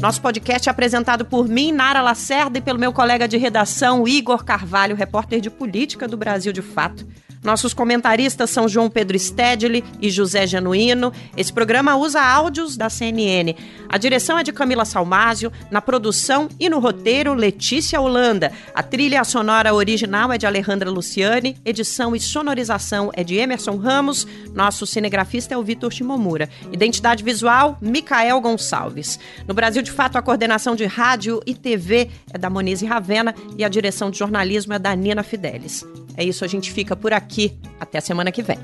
Nosso podcast é apresentado por mim, Nara Lacerda, e pelo meu colega de redação, Igor Carvalho, repórter de política do Brasil de Fato. Nossos comentaristas são João Pedro Stedley e José Genuíno. Esse programa usa áudios da CNN. A direção é de Camila Salmásio, na produção e no roteiro, Letícia Holanda. A trilha sonora original é de Alejandra Luciani, edição e sonorização é de Emerson Ramos, nosso cinegrafista é o Vitor Shimomura. Identidade visual, Micael Gonçalves. No Brasil de Fato, a coordenação de rádio e TV é da Monize Ravena e a direção de jornalismo é da Nina Fidelis. É isso, a gente fica por aqui. Até a semana que vem.